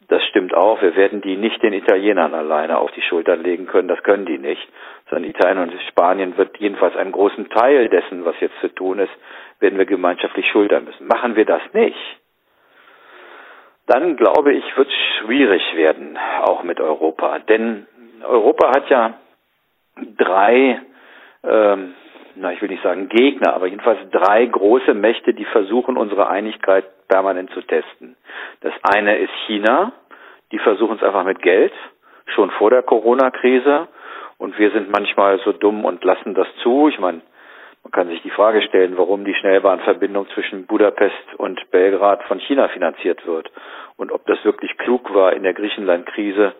das stimmt auch, wir werden die nicht den Italienern alleine auf die Schultern legen können, das können die nicht, sondern Italien und Spanien wird jedenfalls einen großen Teil dessen, was jetzt zu tun ist, werden wir gemeinschaftlich schultern müssen. Machen wir das nicht, dann glaube ich, wird es schwierig werden, auch mit Europa. Denn Europa hat ja drei ähm, na, ich will nicht sagen Gegner, aber jedenfalls drei große Mächte, die versuchen, unsere Einigkeit permanent zu testen. Das eine ist China, die versuchen es einfach mit Geld, schon vor der Corona-Krise. Und wir sind manchmal so dumm und lassen das zu. Ich meine, man kann sich die Frage stellen, warum die Schnellbahnverbindung zwischen Budapest und Belgrad von China finanziert wird und ob das wirklich klug war in der Griechenland-Krise,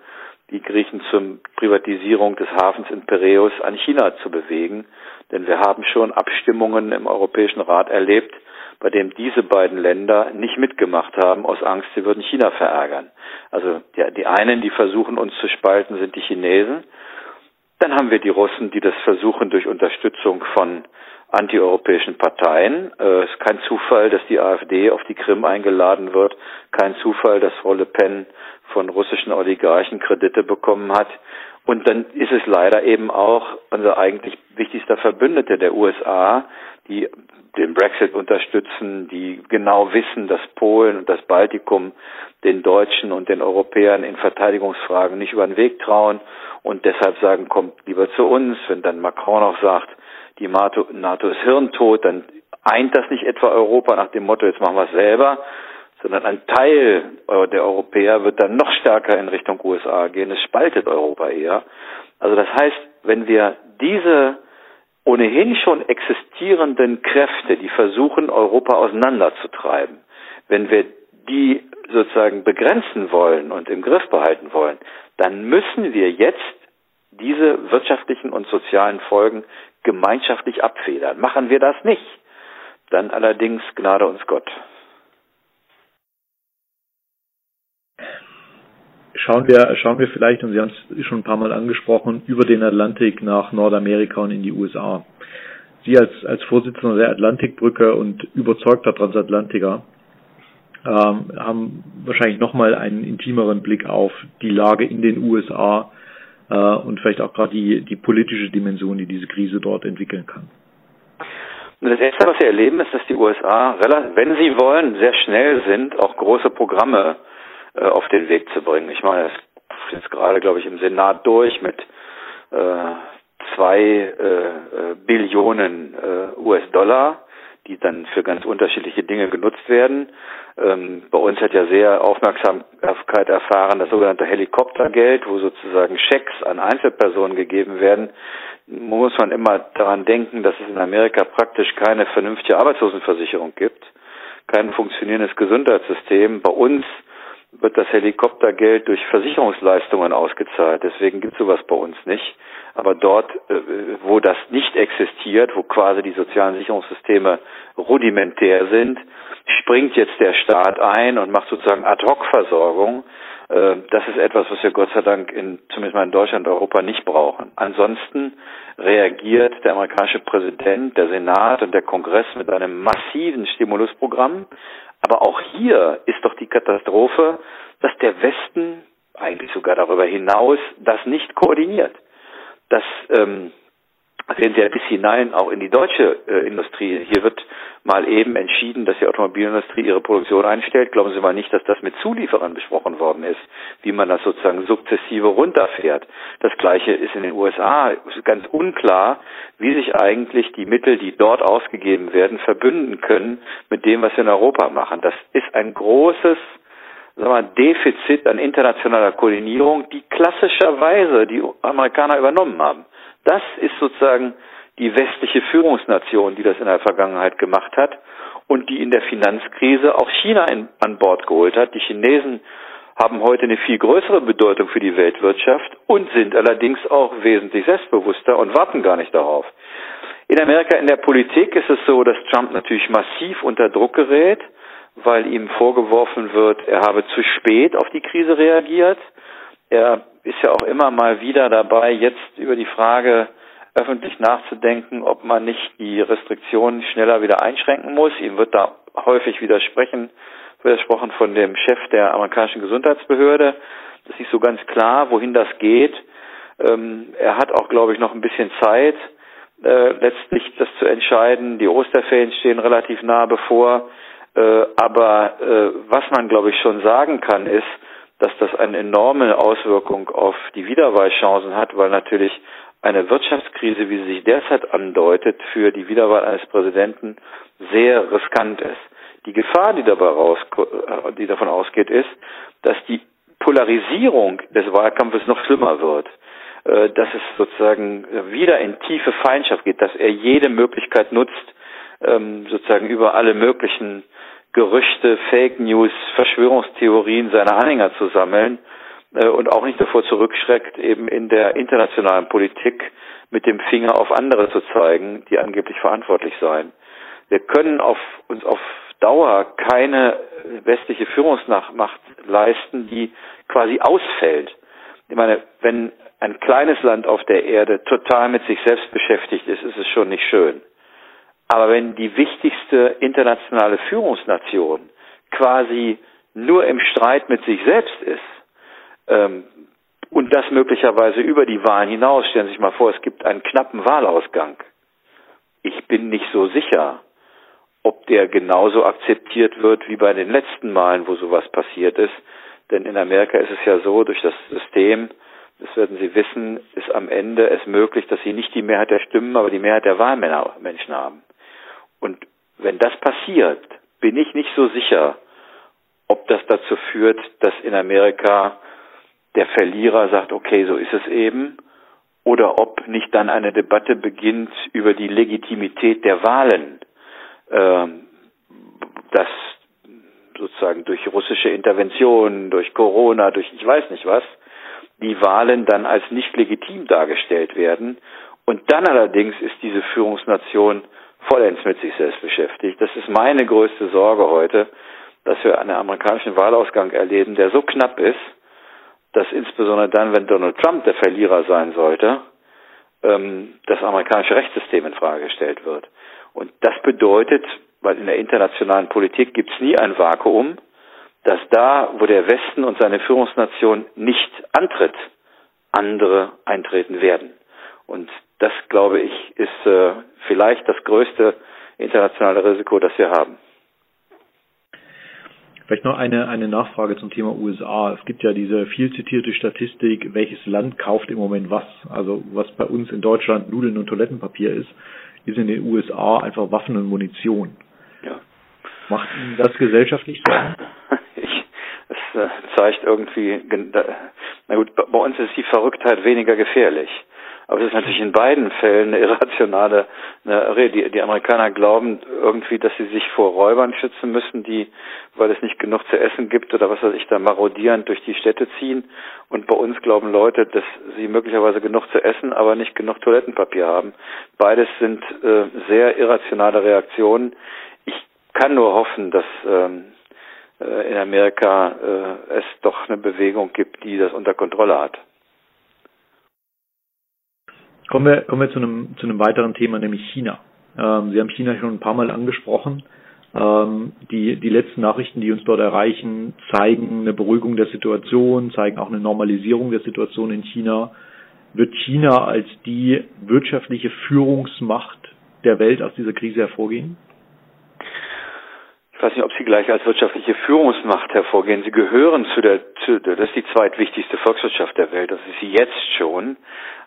die Griechen zur Privatisierung des Hafens in Piräus an China zu bewegen. Denn wir haben schon Abstimmungen im Europäischen Rat erlebt, bei dem diese beiden Länder nicht mitgemacht haben, aus Angst, sie würden China verärgern. Also die, die einen, die versuchen, uns zu spalten, sind die Chinesen. Dann haben wir die Russen, die das versuchen durch Unterstützung von antieuropäischen Parteien. Es ist kein Zufall, dass die AfD auf die Krim eingeladen wird. Kein Zufall, dass Frau Le Pen von russischen Oligarchen Kredite bekommen hat. Und dann ist es leider eben auch unser eigentlich wichtigster Verbündeter der USA, die den Brexit unterstützen, die genau wissen, dass Polen und das Baltikum den Deutschen und den Europäern in Verteidigungsfragen nicht über den Weg trauen und deshalb sagen, kommt lieber zu uns. Wenn dann Macron auch sagt, die NATO, NATO ist hirntot, dann eint das nicht etwa Europa nach dem Motto, jetzt machen wir es selber, sondern ein Teil der Europäer wird dann noch stärker in Richtung USA gehen. Es spaltet Europa eher. Also das heißt, wenn wir diese ohnehin schon existierenden Kräfte, die versuchen, Europa auseinanderzutreiben, wenn wir die sozusagen begrenzen wollen und im Griff behalten wollen, dann müssen wir jetzt diese wirtschaftlichen und sozialen Folgen gemeinschaftlich abfedern. Machen wir das nicht, dann allerdings Gnade uns Gott. Schauen wir, schauen wir vielleicht, und Sie haben es schon ein paar Mal angesprochen, über den Atlantik nach Nordamerika und in die USA. Sie als, als Vorsitzender der Atlantikbrücke und überzeugter Transatlantiker ähm, haben wahrscheinlich nochmal einen intimeren Blick auf die Lage in den USA äh, und vielleicht auch gerade die, die politische Dimension, die diese Krise dort entwickeln kann. Das Erste, was wir erleben, ist, dass die USA, wenn sie wollen, sehr schnell sind, auch große Programme äh, auf den Weg zu bringen. Ich meine, das ist jetzt gerade, glaube ich, im Senat durch mit äh, zwei äh, äh Billionen äh, US-Dollar, die dann für ganz unterschiedliche Dinge genutzt werden. Ähm, bei uns hat ja sehr Aufmerksamkeit erfahren das sogenannte Helikoptergeld, wo sozusagen Schecks an Einzelpersonen gegeben werden. Muss man immer daran denken, dass es in Amerika praktisch keine vernünftige Arbeitslosenversicherung gibt, kein funktionierendes Gesundheitssystem. Bei uns wird das Helikoptergeld durch Versicherungsleistungen ausgezahlt. Deswegen gibt es sowas bei uns nicht. Aber dort, äh, wo das nicht existiert, wo quasi die sozialen Sicherungssysteme rudimentär sind, springt jetzt der Staat ein und macht sozusagen Ad-Hoc-Versorgung. Äh, das ist etwas, was wir Gott sei Dank in, zumindest mal in Deutschland und Europa nicht brauchen. Ansonsten reagiert der amerikanische Präsident, der Senat und der Kongress mit einem massiven Stimulusprogramm. Aber auch hier ist doch die Katastrophe, dass der Westen eigentlich sogar darüber hinaus das nicht koordiniert. Dass ähm, sehen Sie ja bis hinein auch in die deutsche äh, Industrie. Hier wird mal eben entschieden, dass die Automobilindustrie ihre Produktion einstellt. Glauben Sie mal nicht, dass das mit Zulieferern besprochen worden ist, wie man das sozusagen sukzessive runterfährt. Das Gleiche ist in den USA ist ganz unklar, wie sich eigentlich die Mittel, die dort ausgegeben werden, verbünden können mit dem, was wir in Europa machen. Das ist ein großes sagen wir, Defizit an internationaler Koordinierung, die klassischerweise die Amerikaner übernommen haben. Das ist sozusagen die westliche Führungsnation, die das in der Vergangenheit gemacht hat und die in der Finanzkrise auch China in, an Bord geholt hat. Die Chinesen haben heute eine viel größere Bedeutung für die Weltwirtschaft und sind allerdings auch wesentlich selbstbewusster und warten gar nicht darauf. In Amerika in der Politik ist es so, dass Trump natürlich massiv unter Druck gerät, weil ihm vorgeworfen wird, er habe zu spät auf die Krise reagiert. Er ist ja auch immer mal wieder dabei, jetzt über die Frage öffentlich nachzudenken, ob man nicht die Restriktionen schneller wieder einschränken muss. Ihm wird da häufig widersprechen, widersprochen von dem Chef der amerikanischen Gesundheitsbehörde. Das ist nicht so ganz klar, wohin das geht. Ähm, er hat auch, glaube ich, noch ein bisschen Zeit, äh, letztlich das zu entscheiden. Die Osterferien stehen relativ nah bevor. Äh, aber äh, was man, glaube ich, schon sagen kann, ist, dass das eine enorme Auswirkung auf die Wiederwahlchancen hat, weil natürlich eine Wirtschaftskrise, wie sie sich derzeit andeutet, für die Wiederwahl eines Präsidenten sehr riskant ist. Die Gefahr, die dabei raus, äh, die davon ausgeht, ist, dass die Polarisierung des Wahlkampfes noch schlimmer wird, äh, dass es sozusagen wieder in tiefe Feindschaft geht, dass er jede Möglichkeit nutzt, ähm, sozusagen über alle möglichen Gerüchte, Fake News, Verschwörungstheorien seiner Anhänger zu sammeln äh, und auch nicht davor zurückschreckt, eben in der internationalen Politik mit dem Finger auf andere zu zeigen, die angeblich verantwortlich seien. Wir können auf, uns auf Dauer keine westliche Führungsmacht leisten, die quasi ausfällt. Ich meine, wenn ein kleines Land auf der Erde total mit sich selbst beschäftigt ist, ist es schon nicht schön. Aber wenn die wichtigste internationale Führungsnation quasi nur im Streit mit sich selbst ist, ähm, und das möglicherweise über die Wahlen hinaus, stellen Sie sich mal vor, es gibt einen knappen Wahlausgang. Ich bin nicht so sicher, ob der genauso akzeptiert wird wie bei den letzten Malen, wo sowas passiert ist. Denn in Amerika ist es ja so, durch das System, das werden Sie wissen, ist am Ende es möglich, dass Sie nicht die Mehrheit der Stimmen, aber die Mehrheit der Wahlmenschen haben. Und wenn das passiert, bin ich nicht so sicher, ob das dazu führt, dass in Amerika der Verlierer sagt, okay, so ist es eben, oder ob nicht dann eine Debatte beginnt über die Legitimität der Wahlen, ähm, dass sozusagen durch russische Interventionen, durch Corona, durch ich weiß nicht was, die Wahlen dann als nicht legitim dargestellt werden. Und dann allerdings ist diese Führungsnation vollends mit sich selbst beschäftigt. Das ist meine größte Sorge heute, dass wir einen amerikanischen Wahlausgang erleben, der so knapp ist, dass insbesondere dann, wenn Donald Trump der Verlierer sein sollte, ähm, das amerikanische Rechtssystem in Frage gestellt wird. Und das bedeutet, weil in der internationalen Politik gibt es nie ein Vakuum, dass da, wo der Westen und seine Führungsnation nicht antritt, andere eintreten werden. Und das, glaube ich, ist äh, vielleicht das größte internationale Risiko, das wir haben. Vielleicht noch eine, eine Nachfrage zum Thema USA. Es gibt ja diese viel zitierte Statistik, welches Land kauft im Moment was. Also was bei uns in Deutschland Nudeln und Toilettenpapier ist, ist in den USA einfach Waffen und Munition. Ja. Macht Ihnen das gesellschaftlich Sorgen? Ich, es äh, zeigt irgendwie, na gut, bei uns ist die Verrücktheit weniger gefährlich. Aber es ist natürlich in beiden Fällen eine irrationale eine, die, die Amerikaner glauben irgendwie, dass sie sich vor Räubern schützen müssen, die, weil es nicht genug zu essen gibt oder was weiß ich, da marodierend durch die Städte ziehen. Und bei uns glauben Leute, dass sie möglicherweise genug zu essen, aber nicht genug Toilettenpapier haben. Beides sind äh, sehr irrationale Reaktionen. Ich kann nur hoffen, dass ähm, äh, in Amerika äh, es doch eine Bewegung gibt, die das unter Kontrolle hat. Kommen wir, kommen wir zu einem, zu einem weiteren Thema, nämlich China. Ähm, Sie haben China schon ein paar Mal angesprochen. Ähm, die, die letzten Nachrichten, die uns dort erreichen, zeigen eine Beruhigung der Situation, zeigen auch eine Normalisierung der Situation in China. Wird China als die wirtschaftliche Führungsmacht der Welt aus dieser Krise hervorgehen? Ich weiß nicht, ob sie gleich als wirtschaftliche Führungsmacht hervorgehen. Sie gehören zu der, zu, das ist die zweitwichtigste Volkswirtschaft der Welt. Das ist sie jetzt schon.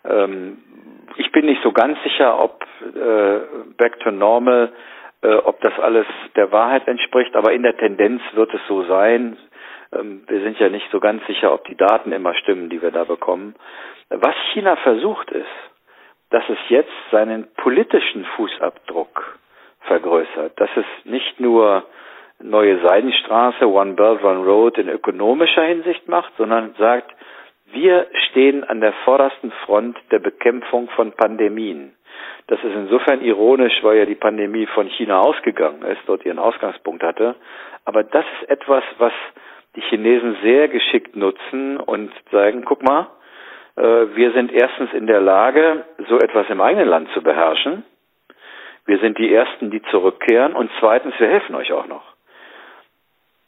Ähm, ich bin nicht so ganz sicher, ob äh, Back to Normal, äh, ob das alles der Wahrheit entspricht, aber in der Tendenz wird es so sein. Ähm, wir sind ja nicht so ganz sicher, ob die Daten immer stimmen, die wir da bekommen. Was China versucht ist, dass es jetzt seinen politischen Fußabdruck vergrößert, dass es nicht nur neue Seidenstraße, One Belt, One Road in ökonomischer Hinsicht macht, sondern sagt, wir stehen an der vordersten Front der Bekämpfung von Pandemien. Das ist insofern ironisch, weil ja die Pandemie von China ausgegangen ist, dort ihren Ausgangspunkt hatte. Aber das ist etwas, was die Chinesen sehr geschickt nutzen und sagen, guck mal, äh, wir sind erstens in der Lage, so etwas im eigenen Land zu beherrschen. Wir sind die Ersten, die zurückkehren. Und zweitens, wir helfen euch auch noch.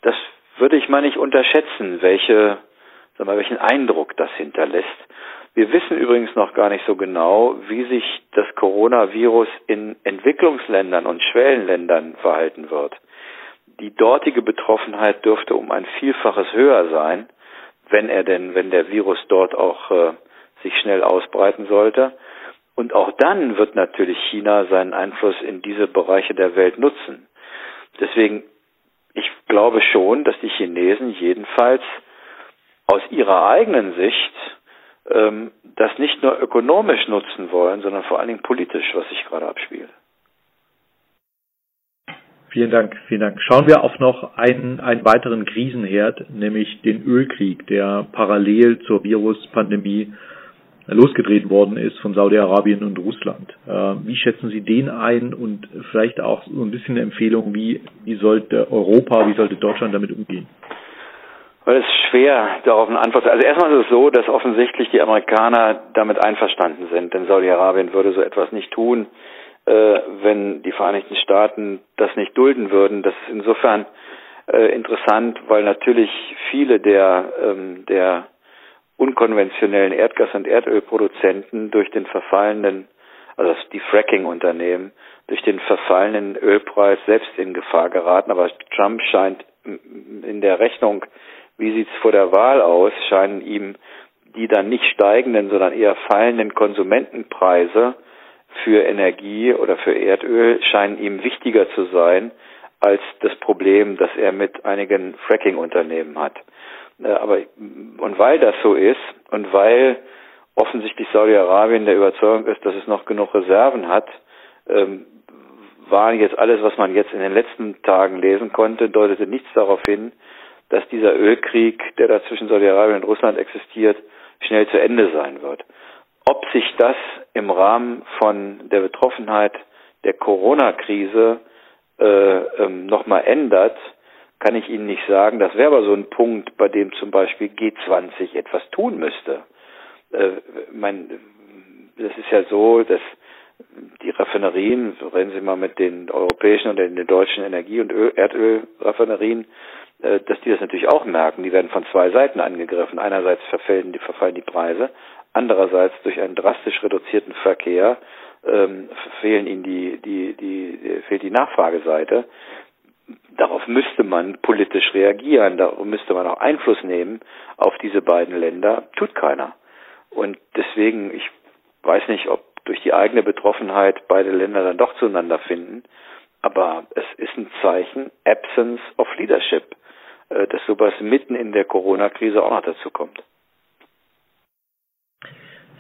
Das würde ich mal nicht unterschätzen, welche sag mal, welchen Eindruck das hinterlässt. Wir wissen übrigens noch gar nicht so genau, wie sich das Coronavirus in Entwicklungsländern und Schwellenländern verhalten wird. Die dortige Betroffenheit dürfte um ein Vielfaches höher sein, wenn er denn, wenn der Virus dort auch äh, sich schnell ausbreiten sollte. Und auch dann wird natürlich China seinen Einfluss in diese Bereiche der Welt nutzen. Deswegen, ich glaube schon, dass die Chinesen jedenfalls aus ihrer eigenen Sicht ähm, das nicht nur ökonomisch nutzen wollen, sondern vor allen Dingen politisch, was sich gerade abspielt. Vielen Dank, vielen Dank. Schauen wir auf noch einen, einen weiteren Krisenherd, nämlich den Ölkrieg, der parallel zur Viruspandemie losgedreht worden ist von Saudi-Arabien und Russland. Äh, wie schätzen Sie den ein und vielleicht auch so ein bisschen eine Empfehlung, wie, wie sollte Europa, wie sollte Deutschland damit umgehen? Weil es schwer darauf eine Antwort. Also erstmal ist es so, dass offensichtlich die Amerikaner damit einverstanden sind, denn Saudi-Arabien würde so etwas nicht tun, äh, wenn die Vereinigten Staaten das nicht dulden würden. Das ist insofern äh, interessant, weil natürlich viele der ähm, der unkonventionellen Erdgas- und Erdölproduzenten durch den verfallenen, also die Fracking-Unternehmen, durch den verfallenen Ölpreis selbst in Gefahr geraten. Aber Trump scheint in der Rechnung wie sieht's vor der Wahl aus, scheinen ihm die dann nicht steigenden, sondern eher fallenden Konsumentenpreise für Energie oder für Erdöl scheinen ihm wichtiger zu sein als das Problem, das er mit einigen Fracking-Unternehmen hat. Äh, aber und weil das so ist und weil offensichtlich Saudi-Arabien der Überzeugung ist, dass es noch genug Reserven hat, ähm, war jetzt alles, was man jetzt in den letzten Tagen lesen konnte, deutete nichts darauf hin, dass dieser Ölkrieg, der da zwischen Saudi-Arabien und Russland existiert, schnell zu Ende sein wird. Ob sich das im Rahmen von der Betroffenheit der Corona-Krise äh, ähm, nochmal ändert, kann ich Ihnen nicht sagen. Das wäre aber so ein Punkt, bei dem zum Beispiel G20 etwas tun müsste. Äh, mein, das ist ja so, dass die Raffinerien, reden Sie mal mit den europäischen und den deutschen Energie- und Erdölraffinerien, äh, dass die das natürlich auch merken. Die werden von zwei Seiten angegriffen. Einerseits verfallen die, verfallen die Preise, andererseits durch einen drastisch reduzierten Verkehr ähm, fehlen ihnen die, die, die, fehlt die Nachfrageseite. Darauf müsste man politisch reagieren, darauf müsste man auch Einfluss nehmen auf diese beiden Länder. Tut keiner. Und deswegen, ich weiß nicht, ob durch die eigene Betroffenheit beide Länder dann doch zueinander finden. Aber es ist ein Zeichen Absence of Leadership, äh, dass sowas mitten in der Corona-Krise auch noch dazu kommt.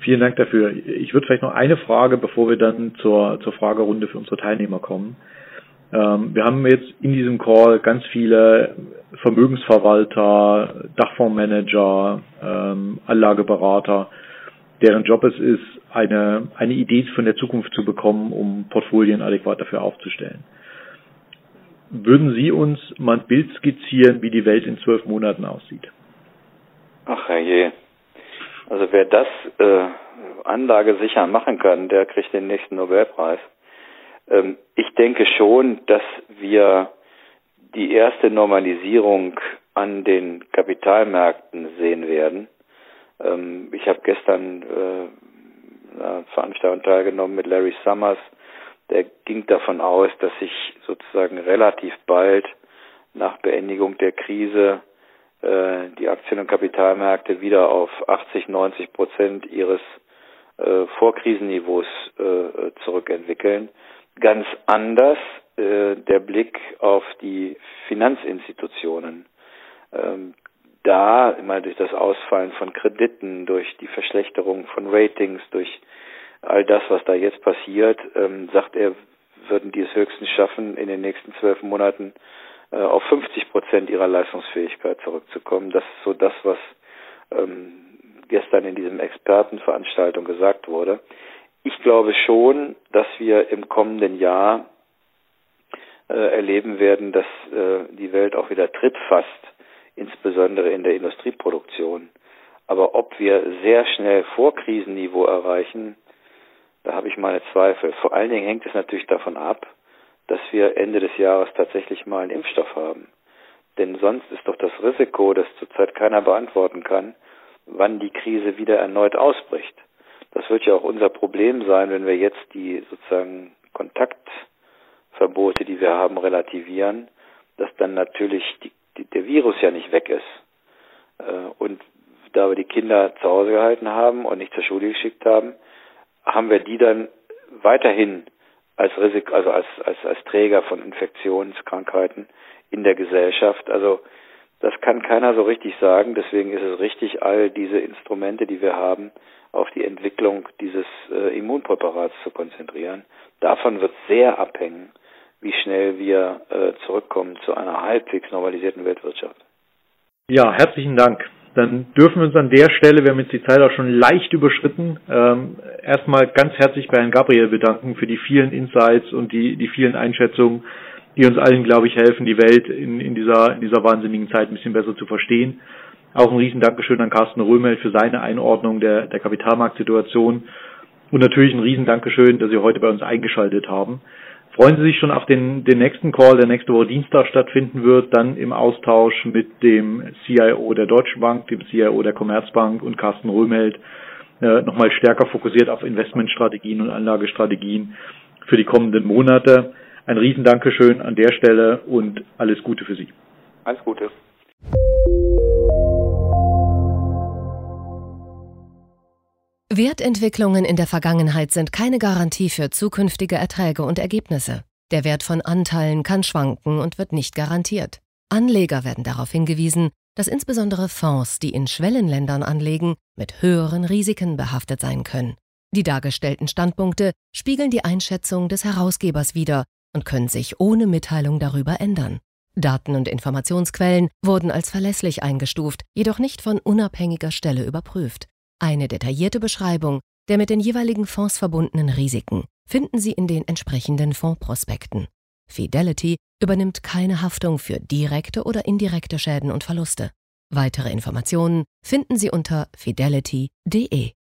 Vielen Dank dafür. Ich würde vielleicht noch eine Frage, bevor wir dann zur, zur Fragerunde für unsere Teilnehmer kommen. Ähm, wir haben jetzt in diesem Call ganz viele Vermögensverwalter, Dachfondsmanager, ähm, Anlageberater, deren Job es ist, eine, eine Idee von der Zukunft zu bekommen, um Portfolien adäquat dafür aufzustellen. Würden Sie uns mal ein Bild skizzieren, wie die Welt in zwölf Monaten aussieht? Ach je. Also wer das äh, anlagesicher machen kann, der kriegt den nächsten Nobelpreis. Ähm, ich denke schon, dass wir die erste Normalisierung an den Kapitalmärkten sehen werden. Ähm, ich habe gestern äh, einer Veranstaltung teilgenommen mit Larry Summers. Der ging davon aus, dass sich sozusagen relativ bald nach Beendigung der Krise äh, die Aktien- und Kapitalmärkte wieder auf 80, 90 Prozent ihres äh, Vorkrisenniveaus äh, zurückentwickeln. Ganz anders äh, der Blick auf die Finanzinstitutionen. Ähm, da immer durch das Ausfallen von Krediten, durch die Verschlechterung von Ratings, durch all das, was da jetzt passiert, ähm, sagt er, würden die es höchstens schaffen, in den nächsten zwölf Monaten äh, auf 50 Prozent ihrer Leistungsfähigkeit zurückzukommen. Das ist so das, was ähm, gestern in diesem Expertenveranstaltung gesagt wurde. Ich glaube schon, dass wir im kommenden Jahr äh, erleben werden, dass äh, die Welt auch wieder Tritt fasst insbesondere in der Industrieproduktion. Aber ob wir sehr schnell Vorkrisenniveau erreichen, da habe ich meine Zweifel. Vor allen Dingen hängt es natürlich davon ab, dass wir Ende des Jahres tatsächlich mal einen Impfstoff haben. Denn sonst ist doch das Risiko, das zurzeit keiner beantworten kann, wann die Krise wieder erneut ausbricht. Das wird ja auch unser Problem sein, wenn wir jetzt die sozusagen Kontaktverbote, die wir haben, relativieren, dass dann natürlich die der Virus ja nicht weg ist. Äh, und da wir die Kinder zu Hause gehalten haben und nicht zur Schule geschickt haben, haben wir die dann weiterhin als Risiko, also als, als, als Träger von Infektionskrankheiten in der Gesellschaft. Also das kann keiner so richtig sagen. Deswegen ist es richtig, all diese Instrumente, die wir haben, auf die Entwicklung dieses äh, Immunpräparats zu konzentrieren. Davon wird sehr abhängen, wie schnell wir äh, zurückkommen zu einer halbwegs normalisierten Weltwirtschaft. Ja, herzlichen Dank. Dann dürfen wir uns an der Stelle, wir haben jetzt die Zeit auch schon leicht überschritten, ähm, erstmal ganz herzlich bei Herrn Gabriel bedanken für die vielen Insights und die, die vielen Einschätzungen, die uns allen, glaube ich, helfen, die Welt in, in, dieser, in dieser wahnsinnigen Zeit ein bisschen besser zu verstehen. Auch ein riesen Dankeschön an Carsten Römel für seine Einordnung der, der Kapitalmarktsituation. Und natürlich ein riesen Dankeschön, dass Sie heute bei uns eingeschaltet haben. Freuen Sie sich schon auf den, den nächsten Call, der nächste Woche Dienstag stattfinden wird, dann im Austausch mit dem CIO der Deutschen Bank, dem CIO der Commerzbank und Carsten Röhmelt, äh, nochmal stärker fokussiert auf Investmentstrategien und Anlagestrategien für die kommenden Monate. Ein Riesendankeschön an der Stelle und alles Gute für Sie. Alles Gute. Wertentwicklungen in der Vergangenheit sind keine Garantie für zukünftige Erträge und Ergebnisse. Der Wert von Anteilen kann schwanken und wird nicht garantiert. Anleger werden darauf hingewiesen, dass insbesondere Fonds, die in Schwellenländern anlegen, mit höheren Risiken behaftet sein können. Die dargestellten Standpunkte spiegeln die Einschätzung des Herausgebers wider und können sich ohne Mitteilung darüber ändern. Daten und Informationsquellen wurden als verlässlich eingestuft, jedoch nicht von unabhängiger Stelle überprüft. Eine detaillierte Beschreibung der mit den jeweiligen Fonds verbundenen Risiken finden Sie in den entsprechenden Fondsprospekten. Fidelity übernimmt keine Haftung für direkte oder indirekte Schäden und Verluste. Weitere Informationen finden Sie unter fidelity.de.